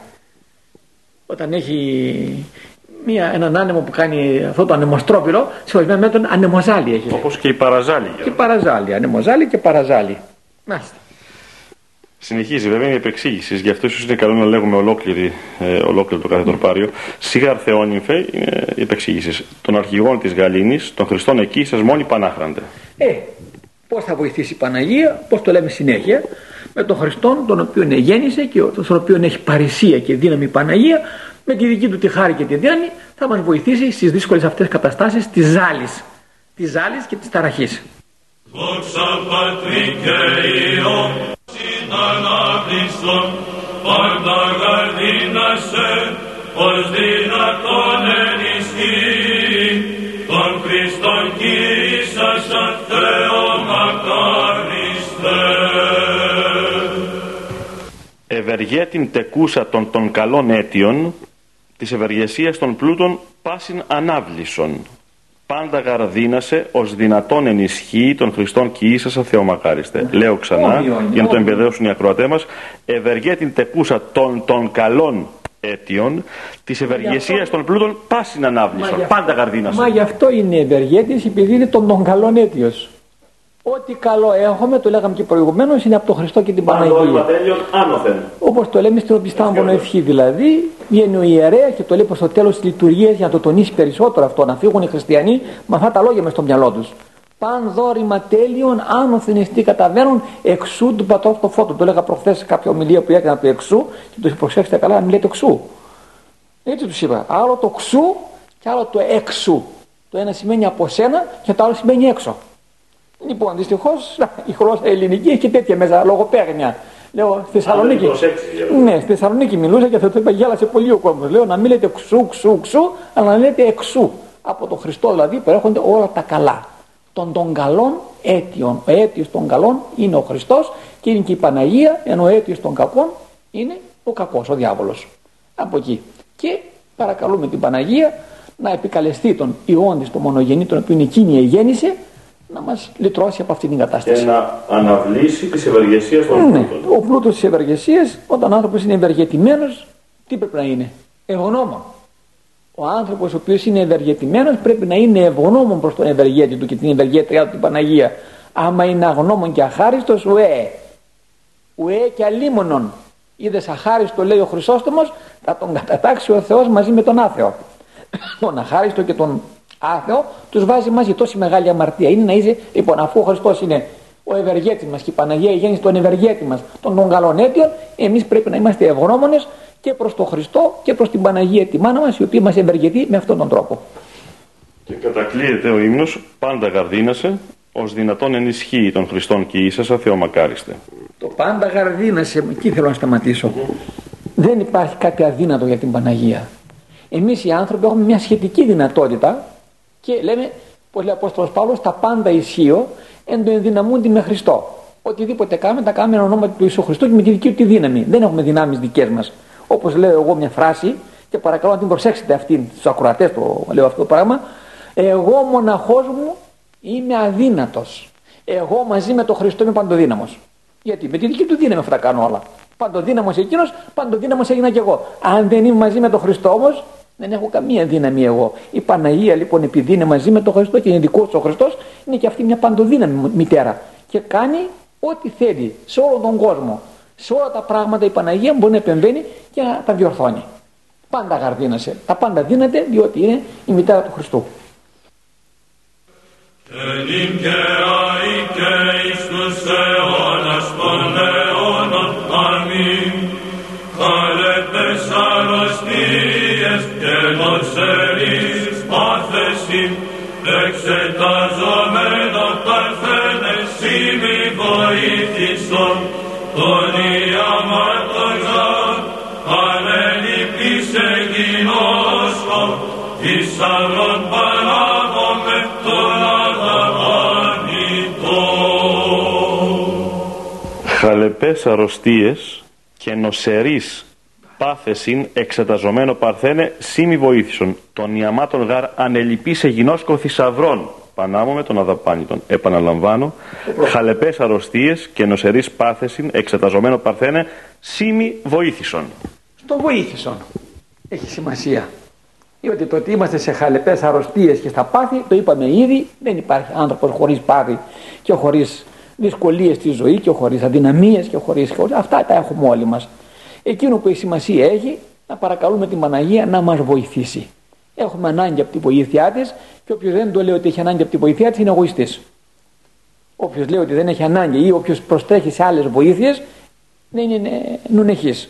Όταν έχει μια, έναν άνεμο που κάνει αυτό το ανεμοστρόπυρο, σε με τον ανεμοζάλι έχει. Όπως και η παραζάλι. Και παραζάλι, ανεμοζάλι και παραζάλι. Μάλιστα. Συνεχίζει βέβαια η επεξήγηση, γι' αυτό ίσως είναι καλό να λέγουμε ολόκληρη, ε, ολόκληρο το κάθε τροπάριο. Σίγαρ Θεόνυμφε είναι η επεξήγηση των αρχηγών της Γαλήνης, των Χριστών εκεί, σας μόνοι πανάχραντες. Ε, πώς θα βοηθήσει η Παναγία, πώς το λέμε συνέχεια, με τον Χριστόν τον οποίο γέννησε και τον οποίο έχει παρησία και δύναμη η Παναγία, με τη δική του τη χάρη και τη δύναμη, θα μας βοηθήσει στις δύσκολες αυτές καταστάσεις της ζάλης. Της ζάλης και της ταραχής. Δόξα Πατρί και Υιό, συνανάπτυστον, πάντα γαρδίνασε, ως δυνατόν ενισχύει, τον Χριστόν Κύρισασα Θεό μακάριστε. Ευεργέτην τεκούσα των των καλών αίτιων, της ευεργεσίας των πλούτων πάσιν ανάβλησον, πάντα γαρδίνασε ως δυνατόν ενισχύει των Χριστών και ίσασα Θεομακάριστε. Λέω ξανά, για να το εμπεδέωσουν οι ακροατές μας, ευεργέτην τεκούσα των, των καλών αίτιων της ευεργεσίας των πλούτων πάσιν ανάβλησον. Πάντα γαρδίνασε. Μα γι' αυτό είναι ευεργέτης, επειδή είναι των, των καλών αίτιος. Ό,τι καλό έχουμε, το λέγαμε και προηγουμένως, είναι από τον Χριστό και την Παναγία. Όπως το λέμε στην Οπιστάμβονο Ευχή, δηλαδή, βγαίνει ο ιερέας και το λέει προς το τέλος της λειτουργίας για να το τονίσει περισσότερο αυτό, να φύγουν οι χριστιανοί με αυτά τα λόγια μες στο μυαλό τους. Παν δόρημα τέλειων, άνωθεν εστί καταβαίνουν εξού του πατρός το φώτο. Το έλεγα προχθές σε κάποια ομιλία που έκανα του εξού και τους προσέξτε καλά να μην λέτε εξού. Έτσι τους είπα. Άλλο το ξού και άλλο το έξου. Το ένα σημαίνει από σένα και το άλλο σημαίνει έξω. Λοιπόν, δυστυχώς η γλώσσα ελληνική έχει τέτοια μέσα λογοπαίγνια. Λέω στη Θεσσαλονίκη. Ναι, στη Θεσσαλονίκη μιλούσα και θα το είπα γέλασε πολύ ο κόσμος. Λέω να μην λέτε ξου, ξου, ξου, αλλά να λέτε εξού. Από τον Χριστό δηλαδή προέρχονται όλα τα καλά. Των των καλών αίτιων. Ο αίτιος των καλών είναι ο Χριστός και είναι και η Παναγία, ενώ ο αίτιος των κακών είναι ο κακός, ο διάβολος. Από εκεί. Και παρακαλούμε την Παναγία να επικαλεστεί τον Ιόντι, τον μονογενή, τον οποίο εκείνη γέννησε, να μας λυτρώσει από αυτήν την κατάσταση. Και να αναβλήσει τις ευεργεσίες των ναι, Ο πλούτος της ευεργεσίας, όταν ο άνθρωπος είναι ευεργετημένος, τι πρέπει να είναι; Ευγνώμων. Ο άνθρωπος ο οποίος είναι ευεργετημένος πρέπει να είναι ευγνώμων προς τον ευεργέτη του και την ευεργέτριά του την Παναγία. Άμα είναι αγνώμων και αχάριστος, ουέ. Ουέ και αλίμονον. Είδες αχάριστο λέει ο Χρυσόστομος, θα τον κατατάξει ο Θεός μαζί με τον άθεο. τον αχάριστο και τον άθεο, τους βάζει μαζί τόση μεγάλη αμαρτία. Είναι να είσαι, λοιπόν, αφού ο Χριστός είναι ο ευεργέτης μας και η Παναγία η γέννηση των ευεργέτη μας, των, των καλών αίτιων, εμείς πρέπει να είμαστε ευγνώμονες και προς τον Χριστό και προς την Παναγία τη μάνα μας, η οποία μας ευεργετεί με αυτόν τον τρόπο. Και κατακλείεται ο ύμνος, πάντα γαρδίνασε, ως δυνατόν ενισχύει τον Χριστόν και ίσα Θεομακάριστε. Το πάντα γαρδίνασε, εκεί θέλω να σταματήσω. Δεν υπάρχει κάτι αδύνατο για την Παναγία. Εμείς οι άνθρωποι έχουμε μια σχετική δυνατότητα και λέμε, πώ λέει ο Απόστολος Παύλος, τα πάντα ισχύω εν το ενδυναμούνται με Χριστό. Οτιδήποτε κάνουμε, τα κάνουμε εν ονόματι του Ιησού Χριστού και με τη δική του τη δύναμη. Δεν έχουμε δυνάμεις δικές μας. Όπως λέω εγώ μια φράση, και παρακαλώ να την προσέξετε αυτήν στου ακροατές, το λέω αυτό το πράγμα. Εγώ μοναχός μου είμαι αδύνατος. Εγώ μαζί με τον Χριστό είμαι παντοδύναμος. Γιατί με τη δική του δύναμη αυτά τα κάνω όλα. Παντοδύναμος εκείνος, παντοδύναμος έγινα κι εγώ. Αν δεν είμαι μαζί με τον Χριστό όμως, δεν έχω καμία δύναμη εγώ. Η Παναγία λοιπόν επειδή είναι μαζί με τον Χριστό και είναι δικός ο Χριστός, είναι και αυτή μια παντοδύναμη μητέρα. Και κάνει ό,τι θέλει σε όλο τον κόσμο. Σε όλα τα πράγματα η Παναγία μπορεί να επεμβαίνει και να τα διορθώνει. Πάντα γαρδίνασε. Τα πάντα δίνεται διότι είναι η μητέρα του Χριστού. Ελοσσερής Χαλεπές αρρωστίες και νοσερείς πάθεσιν εξεταζομένο παρθένε σήμη βοήθησον των ιαμάτων γάρ ανελειπή σε γινόσκο θησαυρών Πανάμω τον αδαπάνητον. Επαναλαμβάνω, χαλεπές αρρωστίες και νοσερή πάθεσιν, εξεταζομένο παρθένε, σήμη βοήθησον. Στο βοήθησον έχει σημασία. Διότι το ότι είμαστε σε χαλεπές αρρωστίες και στα πάθη, το είπαμε ήδη, δεν υπάρχει άνθρωπος χωρίς πάθη και χωρίς δυσκολίες στη ζωή και χωρίς αδυναμίες και χωρί. Αυτά τα έχουμε όλοι μας. Εκείνο που έχει σημασία έχει να παρακαλούμε την Παναγία να μας βοηθήσει. Έχουμε ανάγκη από τη βοήθειά της και όποιος δεν το λέει ότι έχει ανάγκη από τη βοήθειά της είναι εγωιστής. Όποιος λέει ότι δεν έχει ανάγκη ή όποιος προστρέχει σε άλλες βοήθειες δεν είναι νουνεχής.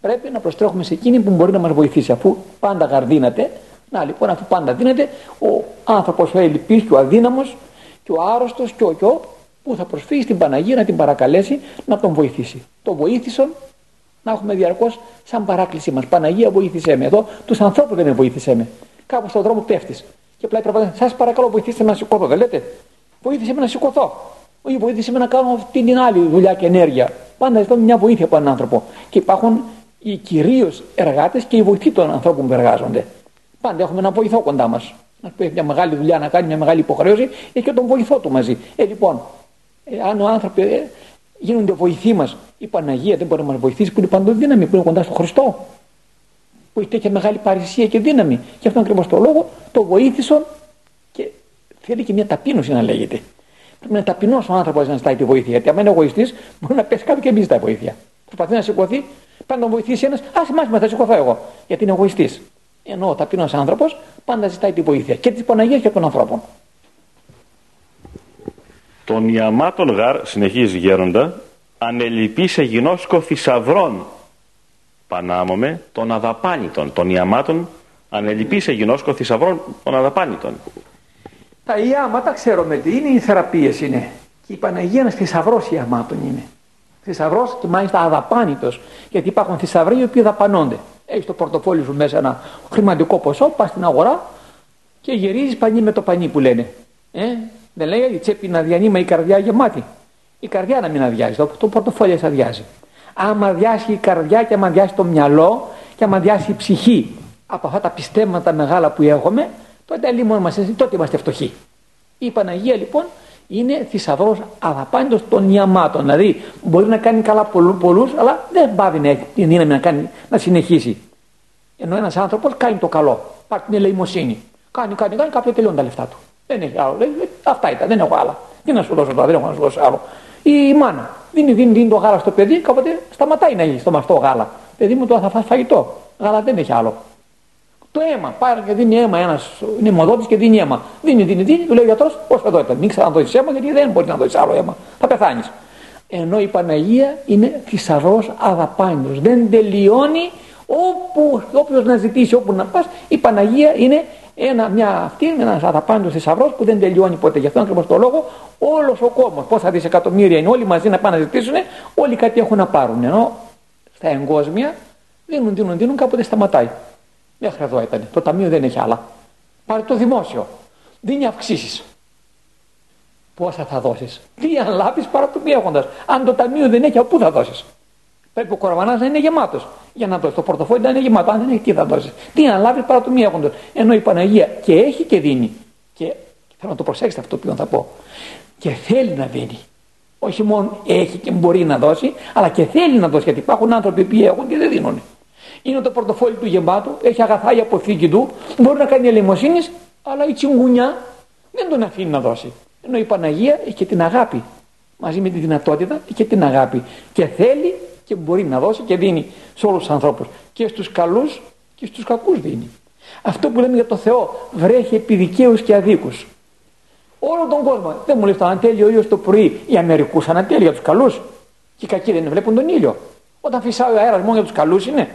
Πρέπει να προστρέχουμε σε εκείνη που μπορεί να μας βοηθήσει. Αφού πάντα γαρδίνεται, να λοιπόν, αφού πάντα δίνεται, ο άνθρωπος ο ελληπή και ο αδύναμος και ο άρρωστος και ο κιό που θα προσφύγει στην Παναγία να την παρακαλέσει να τον βοηθήσει. Το βοήθησαν να έχουμε διαρκώς σαν παράκλησή μας. Παναγία, βοήθησέ με. Εδώ τους ανθρώπους δεν είναι βοήθησέ με. Κάπου στον δρόμο πέφτεις. Και απλά τραβάει, σας παρακαλώ, βοηθήστε με να σηκωθώ. Δεν λέτε. Βοήθησε με να σηκωθώ. Όχι, βοήθησε με να κάνω αυτή την άλλη δουλειά και ενέργεια. Πάντα ζητάμε μια βοήθεια από έναν άνθρωπο. Και υπάρχουν οι κυρίως εργάτες και οι βοηθοί των ανθρώπων που εργάζονται. Πάντα έχουμε ένα βοηθό κοντά μας. Να πει μια μεγάλη δουλειά να κάνει, μια μεγάλη υποχρέωση, έχει και τον βοηθό του μαζί. Ε, λοιπόν, ε, αν ο άνθρωπος ε, γίνονται βοηθοί μας, η Παναγία δεν μπορεί να μα βοηθήσει που είναι παντοδύναμη, που είναι κοντά στο Χριστό. Που έχει τέτοια μεγάλη παρησία και δύναμη. Και αυτόν ακριβώς το λόγο το βοήθησαν και θέλει και μια ταπείνωση να λέγεται. Πρέπει να είναι ταπεινός ο άνθρωπος να ζητάει τη βοήθεια. Γιατί αν είναι εγωιστής, μπορεί να πέσει κάτω και μην ζητάει βοήθεια. Προσπαθεί να σηκωθεί, πάει να τον βοηθήσει ένας, ας μάθημα, θα σηκωθώ εγώ. Γιατί είναι εγωιστής. Ενώ ο ταπεινός άνθρωπος πάντα ζητάει τη βοήθεια και της Παναγίας και των ανθρώπων. Τον Ιαμάτων γάρ, συνεχίζει γέροντα, ανελειπεί σε γινώσκο θησαυρών. Πανάμομαι των αδαπάνητων, των Ιαμάτων ανελειπεί σε γινώσκο θησαυρών των αδαπάνητων. Τα Ιάματα ξέρουμε τι είναι, οι θεραπείες είναι. Και η Παναγία ένα θησαυρός Ιαμάτων είναι. Θησαυρός και μάλιστα αδαπάνητος. Γιατί υπάρχουν θησαυροί οι οποίοι δαπανώνται. Έχεις το πορτοφόλι σου μέσα ένα χρηματικό ποσό, πας στην αγορά και γυρίζεις πανί με το πανί που λένε. Ε, δεν λέει η τσέπη να διανύει, η καρδιά γεμάτη. Η καρδιά να μην αδειάζει, το, το πορτοφόλι αδειάζει. Άμα αδειάσει η καρδιά και άμα αδειάσει το μυαλό και άμα αδειάσει η ψυχή από αυτά τα πιστεύματα μεγάλα που έχουμε, τότε λίγο μας τότε είμαστε φτωχοί. Η Παναγία λοιπόν είναι θησαυρός αγαπάντος των ιαμάτων. Δηλαδή μπορεί να κάνει καλά πολλού, αλλά δεν πάβει να έχει την δύναμη να, κάνει, να συνεχίσει. Ενώ ένας άνθρωπος κάνει το καλό, πάρει την ελεημοσύνη. Κάνει, κάνει, κάνει, κάποιο τελειώνει τα λεφτά του. Δεν έχει άλλο. Λέει, αυτά ήταν, δεν έχω άλλα. Τι να σου δώσω τώρα, δεν έχω να σου δώσω άλλο. Η μάνα δίνει, δίνει, δίνει το γάλα στο παιδί, κάποτε σταματάει να έχει στο μαστό γάλα. Παιδί μου τώρα θα φας φαγητό. Γάλα δεν έχει άλλο. Το αίμα, πάρει και δίνει αίμα ένας, είναι αιμοδότη και δίνει αίμα. Δίνει, δίνει, δίνει, του λέει ο γιατρός, πώς θα δώσει. Μην ξαναδώσει αίμα γιατί δεν μπορείς να δώσει άλλο αίμα. Θα πεθάνεις. Ενώ η Παναγία είναι θησαυρός αδαπάνιο. Δεν τελειώνει όπου, όποιος να ζητήσει, όπου να πας, η Παναγία είναι ένα, μια, αυτή είναι ένας αδαπάντος θησαυρός που δεν τελειώνει ποτέ. Γι' αυτό ακριβώς το λόγο όλος ο κόσμος, πόσα δισεκατομμύρια είναι, όλοι μαζί να πάνε να ζητήσουν, όλοι κάτι έχουν να πάρουν. Ενώ στα εγκόσμια δίνουν, δίνουν, δίνουν, κάποτε σταματάει. Μέχρι εδώ ήταν. Το ταμείο δεν έχει άλλα. Πάρε το δημόσιο. Δίνει αυξήσεις. Πόσα θα δώσεις; Τι αν λάβει παρά του μη έχοντα. Αν το ταμείο δεν έχει, από πού θα δώσεις; Πρέπει ο κοραβανά να είναι γεμάτος. Για να δώσει. Το πορτοφόλι να είναι γεμάτο. Αν δεν έχει, τι θα δώσει. Τι αν λάβει παρά του μη έχοντα. Ενώ η Παναγία και έχει και δίνει. Και θέλω να το προσέξετε αυτό που θα πω. Και θέλει να δίνει. Όχι μόνο έχει και μπορεί να δώσει, αλλά και θέλει να δώσει. Γιατί υπάρχουν άνθρωποι που έχουν και δεν δίνουν είναι το πορτοφόλι του γεμάτο, έχει αγαθά η αποθήκη του, μπορεί να κάνει ελεημοσύνης, αλλά η τσιγκουνιά δεν τον αφήνει να δώσει. Ενώ η Παναγία έχει και την αγάπη. Μαζί με τη δυνατότητα έχει και την αγάπη. Και θέλει και μπορεί να δώσει και δίνει σε όλους τους ανθρώπους. Και στους καλούς και στους κακούς δίνει. Αυτό που λέμε για το Θεό, βρέχει επί δικαίους και αδίκους. Όλο τον κόσμο. Δεν μου λέει το ανατέλει ο ήλιο το πρωί. Οι Αμερικούς ανατέλει για τους καλούς. Και οι κακοί δεν βλέπουν τον ήλιο. Όταν φυσάει ο αέρας μόνο για τους καλούς είναι.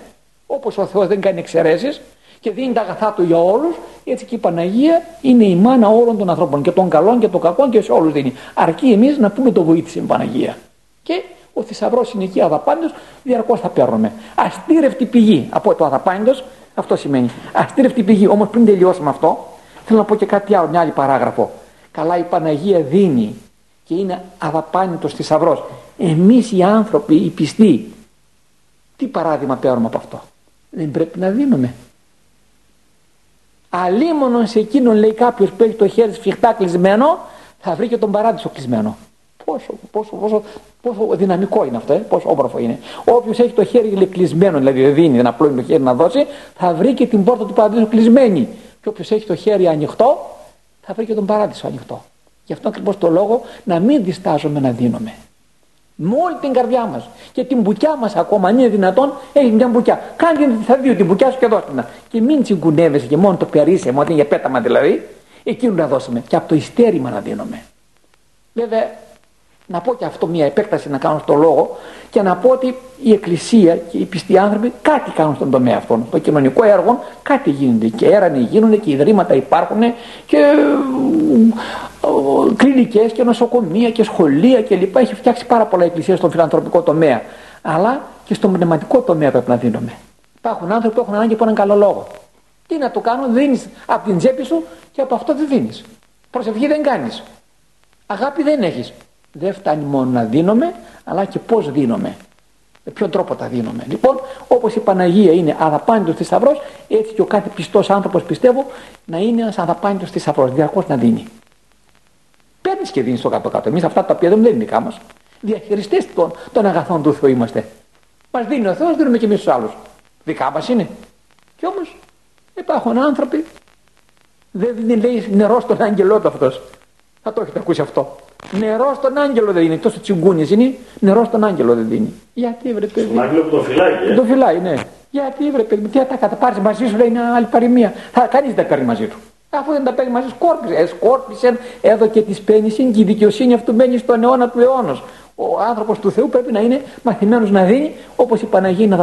Όπως ο Θεός δεν κάνει εξαιρέσεις και δίνει τα αγαθά του για όλους, έτσι και η Παναγία είναι η μάνα όλων των ανθρώπων και των καλών και των κακών και σε όλους δίνει. Αρκεί εμείς να πούμε το βοήθησε η Παναγία. Και ο θησαυρός είναι εκεί αδαπάντητο, διαρκώς θα παίρνουμε. Αστήρευτη πηγή από το αδαπάντητο, αυτό σημαίνει. Αστήρευτη πηγή. Όμως πριν τελειώσουμε αυτό, θέλω να πω και κάτι άλλο, μια άλλη παράγραφο. Καλά, η Παναγία δίνει και είναι αδαπάντητος θησαυρός. Εμείς οι άνθρωποι, οι πιστοί, τι παράδειγμα παίρνουμε από αυτό; Δεν πρέπει να δίνουμε. αλίμονον σε εκείνον λέει κάποιος που έχει το χέρι σφιχτά κλεισμένο θα βρει και τον παράδεισο κλεισμένο πόσο, πόσο, πόσο, πόσο δυναμικό είναι αυτό ε; πόσο όμορφο είναι όποιος έχει το χέρι κλεισμένο δηλαδή δεν δίνει δεν απλώνει το χέρι να δώσει θα βρει και την πόρτα του παραδείσου κλεισμένη και όποιος έχει το χέρι ανοιχτό θα βρει και τον παράδεισο ανοιχτό γι' αυτό ακριβώς το λόγο να μην διστάζουμε να δίνουμε με όλη την καρδιά μας. Και την μπουκιά μας ακόμα, αν είναι δυνατόν, έχει μια μπουκιά. Κάνει θα δει την μπουκιά σου και δώστε να. Και μην τσιγκουνεύεσαι και μόνο το περίσσεμα, όταν είναι για πέταμα δηλαδή, εκείνο να δώσουμε. Και από το ιστέρημα να δίνουμε. Βέβαια, να πω και αυτό μια επέκταση να κάνω στο λόγο και να πω ότι η Εκκλησία και οι πιστοί άνθρωποι κάτι κάνουν στον τομέα αυτόν. Το κοινωνικό έργο κάτι γίνεται και έρανε γίνονται και ιδρύματα υπάρχουν και κλινικές και νοσοκομεία και σχολεία κλπ. Έχει φτιάξει πάρα πολλά Εκκλησία στον φιλανθρωπικό τομέα. Αλλά και στον πνευματικό τομέα πρέπει να δίνουμε. Υπάρχουν άνθρωποι που έχουν ανάγκη από έναν καλό λόγο. Τι να το κάνουν, δίνεις από την τσέπη σου και από αυτό δεν δίνεις. Προσευχή δεν κάνεις. Αγάπη δεν έχεις δεν φτάνει μόνο να δίνουμε αλλά και πώς δίνουμε με ποιον τρόπο τα δίνουμε λοιπόν όπως η Παναγία είναι αδαπάνητος θησαυρός έτσι και ο κάθε πιστός άνθρωπος πιστεύω να είναι ένας αδαπάνητος θησαυρός διαρκώς να δίνει. Παίρνεις και δίνεις το κάτω κάτω εμείς αυτά τα οποία δεν είναι δικά μας. Διαχειριστές των, των αγαθών του Θεού είμαστε. Μας δίνει ο Θεός δίνουμε και εμείς τους άλλους. Δικά μας είναι. Και όμως υπάρχουν άνθρωποι δεν δίνει λέει νερός στον άγγελό του αυτός. Θα το έχετε ακούσει αυτό Νερό στον άγγελο δεν δίνει. Τόσο τσιγκούνι είναι, νερό στον άγγελο δεν δίνει. Γιατί βρε παιδί; Στον άγγελο που το φυλάει. Ε; Το φυλάει, ναι. Γιατί βρε παιδί, τι θα τα καταπάρει μαζί σου, λέει μια άλλη παροιμία. Θα κανείς δεν τα παίρνει μαζί του. Αφού δεν τα παίρνει μαζί, σκόρπισε. Ε, σκόρπισε εδώ και τη πέννηση και η δικαιοσύνη αυτού μένει στον αιώνα του αιώνα. Ο άνθρωπος του Θεού πρέπει να είναι μαθημένος να δίνει όπως η Παναγία να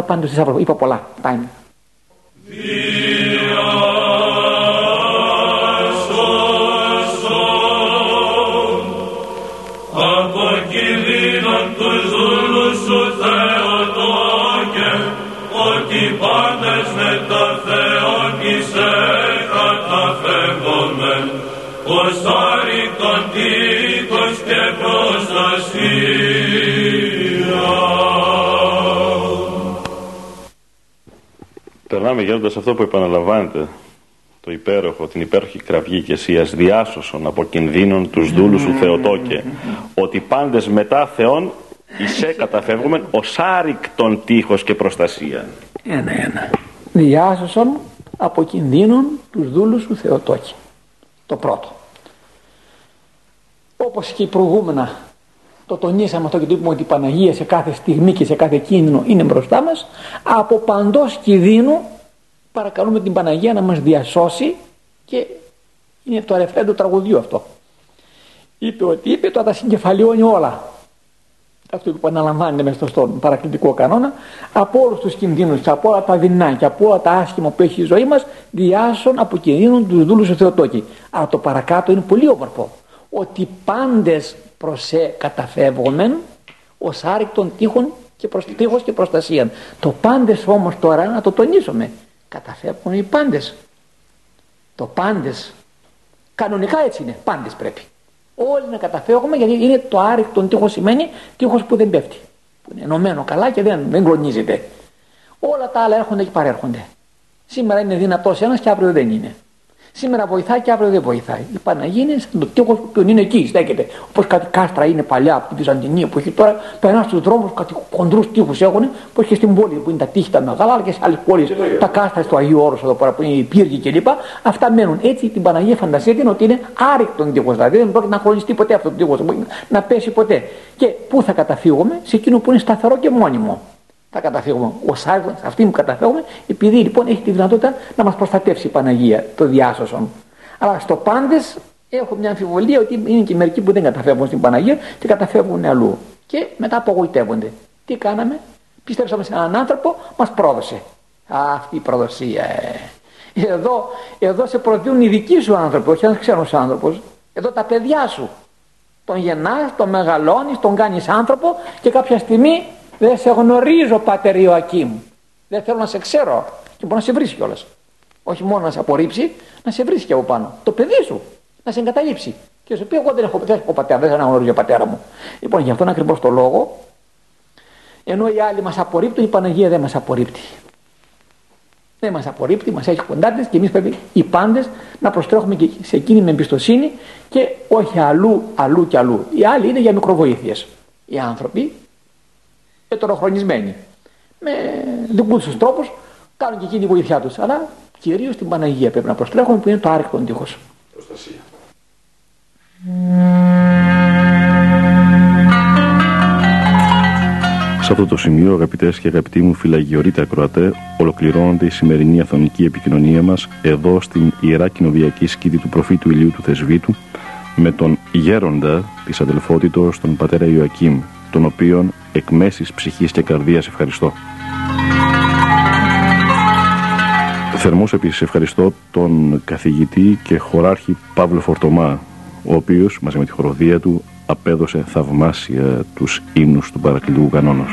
τα πάντα στι Είπα πολλά. Πάει. Περνάμε γίνοντας αυτό που επαναλαμβάνεται το υπέροχο, την υπέροχη κραυγή και εσύ διάσωσον από κινδύνων τους δούλους σου Θεοτόκε ότι πάντες μετά Θεόν εισέ καταφεύγουμε ως άρρηκτον τείχος και προστασία ένα ένα διάσωσον από κινδύνων τους δούλους σου Θεοτόκε το πρώτο. Όπως και οι προηγούμενα το τονίσαμε αυτό και το είπαμε ότι η Παναγία σε κάθε στιγμή και σε κάθε κίνδυνο είναι μπροστά μας. Από παντός κινδύνου παρακαλούμε την Παναγία να μας διασώσει και είναι το αρεφέντο τραγουδιού αυτό. Είπε ότι είπε το τα συγκεφαλιώνει όλα αυτό που αναλαμβάνεται μέσα στον παρακλητικό κανόνα από όλους τους κινδύνους, από όλα τα δεινά και από όλα τα άσχημα που έχει η ζωή μας, διάσων από κινδύνων τους δούλους του Θεοτόκη. Αλλά το παρακάτω είναι πολύ όμορφο. Ότι πάντες προσέ καταφεύγομεν ως άρρηκτων τείχων και προς, τείχος και προστασία. Το πάντες όμως τώρα να το τονίσουμε. Καταφεύγουν οι πάντες. Το πάντες. Κανονικά έτσι είναι. Πάντες πρέπει. Όλοι να καταφεύγουμε γιατί είναι το άρρηκτο τείχος σημαίνει τείχος που δεν πέφτει. Που είναι ενωμένο καλά και δεν, δεν κλονίζεται. Όλα τα άλλα έρχονται και παρέρχονται. Σήμερα είναι δυνατός ένας και αύριο δεν είναι. Σήμερα βοηθάει και αύριο δεν βοηθάει. Η Παναγία είναι σαν το τείχο που είναι εκεί, στέκεται. Όπως κάτι κάστρα είναι παλιά από την Βυζαντινή που έχει τώρα, περνά στους δρόμους, κάτι κοντρού τείχους έχουν, που έχει στην πόλη που είναι τα τείχη τα μεγάλα, αλλά και σε άλλες πόλεις. Τα κάστρα στο Αγίου Όρος εδώ πέρα που είναι οι πύργοι κλπ. Αυτά μένουν. Έτσι την Παναγία φαντασία είναι ότι είναι άρρηκτος τείχος. Δηλαδή δεν πρόκειται να χωριστεί ποτέ αυτό το τείχος, να πέσει ποτέ. Και πού θα καταφύγουμε, σε εκείνο που είναι σταθερό και μόνιμο θα καταφύγουμε. Ο Σάιβον, αυτοί που καταφύγουμε, επειδή λοιπόν έχει τη δυνατότητα να μας προστατεύσει η Παναγία, το διάσωσον. Αλλά στο πάντες έχω μια αμφιβολία ότι είναι και μερικοί που δεν καταφεύγουν στην Παναγία και καταφεύγουν αλλού. Και μετά απογοητεύονται. Τι κάναμε, πιστέψαμε σε έναν άνθρωπο, μας πρόδωσε. Α, αυτή η προδοσία. Ε. Εδώ, εδώ σε προδίδουν οι δικοί σου άνθρωποι, όχι ένας ξένος άνθρωπος. Εδώ τα παιδιά σου. Τον γεννάς, τον μεγαλώνεις, τον κάνεις άνθρωπο και κάποια στιγμή δεν σε γνωρίζω πατέρ Ιωακήμ. Δεν θέλω να σε ξέρω. Και μπορεί να σε βρεις κιόλας. Όχι μόνο να σε απορρίψει, να σε βρίσκει από πάνω. Το παιδί σου να σε εγκαταλείψει. Και σου πει: Εγώ δεν έχω, δεν έχω πατέρα, δεν αναγνωρίζω πατέρα μου. Λοιπόν, γι' αυτόν ακριβώς το λόγο, ενώ οι άλλοι μας απορρίπτουν, η Παναγία δεν μας απορρίπτει. δεν μας απορρίπτει, μας έχει κοντά τη και εμείς πρέπει οι πάντες να προστρέχουμε και σε εκείνη με εμπιστοσύνη και όχι αλλού, αλλού και αλλού. Οι άλλοι είναι για μικροβοήθειες. Οι άνθρωποι, ετεροχρονισμένοι, με δικούς τους τρόπους κάνουν και εκείνη τη βοήθειά τους. Αλλά κυρίως την Παναγία πρέπει να προστρέχουμε που είναι το άρρηκτο τείχο. Προστασία. Σε αυτό το σημείο, αγαπητές και αγαπητοί μου φυλαγιορείτε ακροατέ, ολοκληρώνεται η σημερινή αθωνική επικοινωνία μας εδώ στην ιερά κοινοβιακή σκήτη του προφήτου ηλίου του Θεσβήτου με τον γέροντα της αδελφότητος, τον πατέρα Ιωακήμ, τον οποίον εκ μέση ψυχής και καρδίας ευχαριστώ. Θερμός επίσης ευχαριστώ τον καθηγητή και χωράρχη Παύλο Φορτομά, ο οποίος μαζί με τη χοροδία του απέδωσε θαυμάσια τους ύμνους του παρακλητικού κανόνος.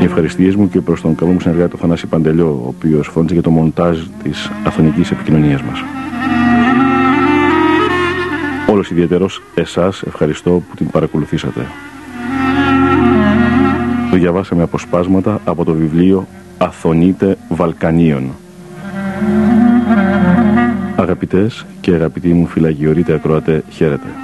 Οι ευχαριστίες μου και προς τον καλό μου συνεργάτη τον Θανάση Παντελιό, ο οποίος φώνησε για το μοντάζ της αθωνικής επικοινωνίας μας. Όλος ιδιαίτερος εσάς ευχαριστώ που την παρακολουθήσατε. Το διαβάσαμε αποσπάσματα από το βιβλίο «Αθωνείτε Βαλκανίων» Αγαπητές και αγαπητοί μου φυλαγιορείτε ακροατέ, χαίρετε.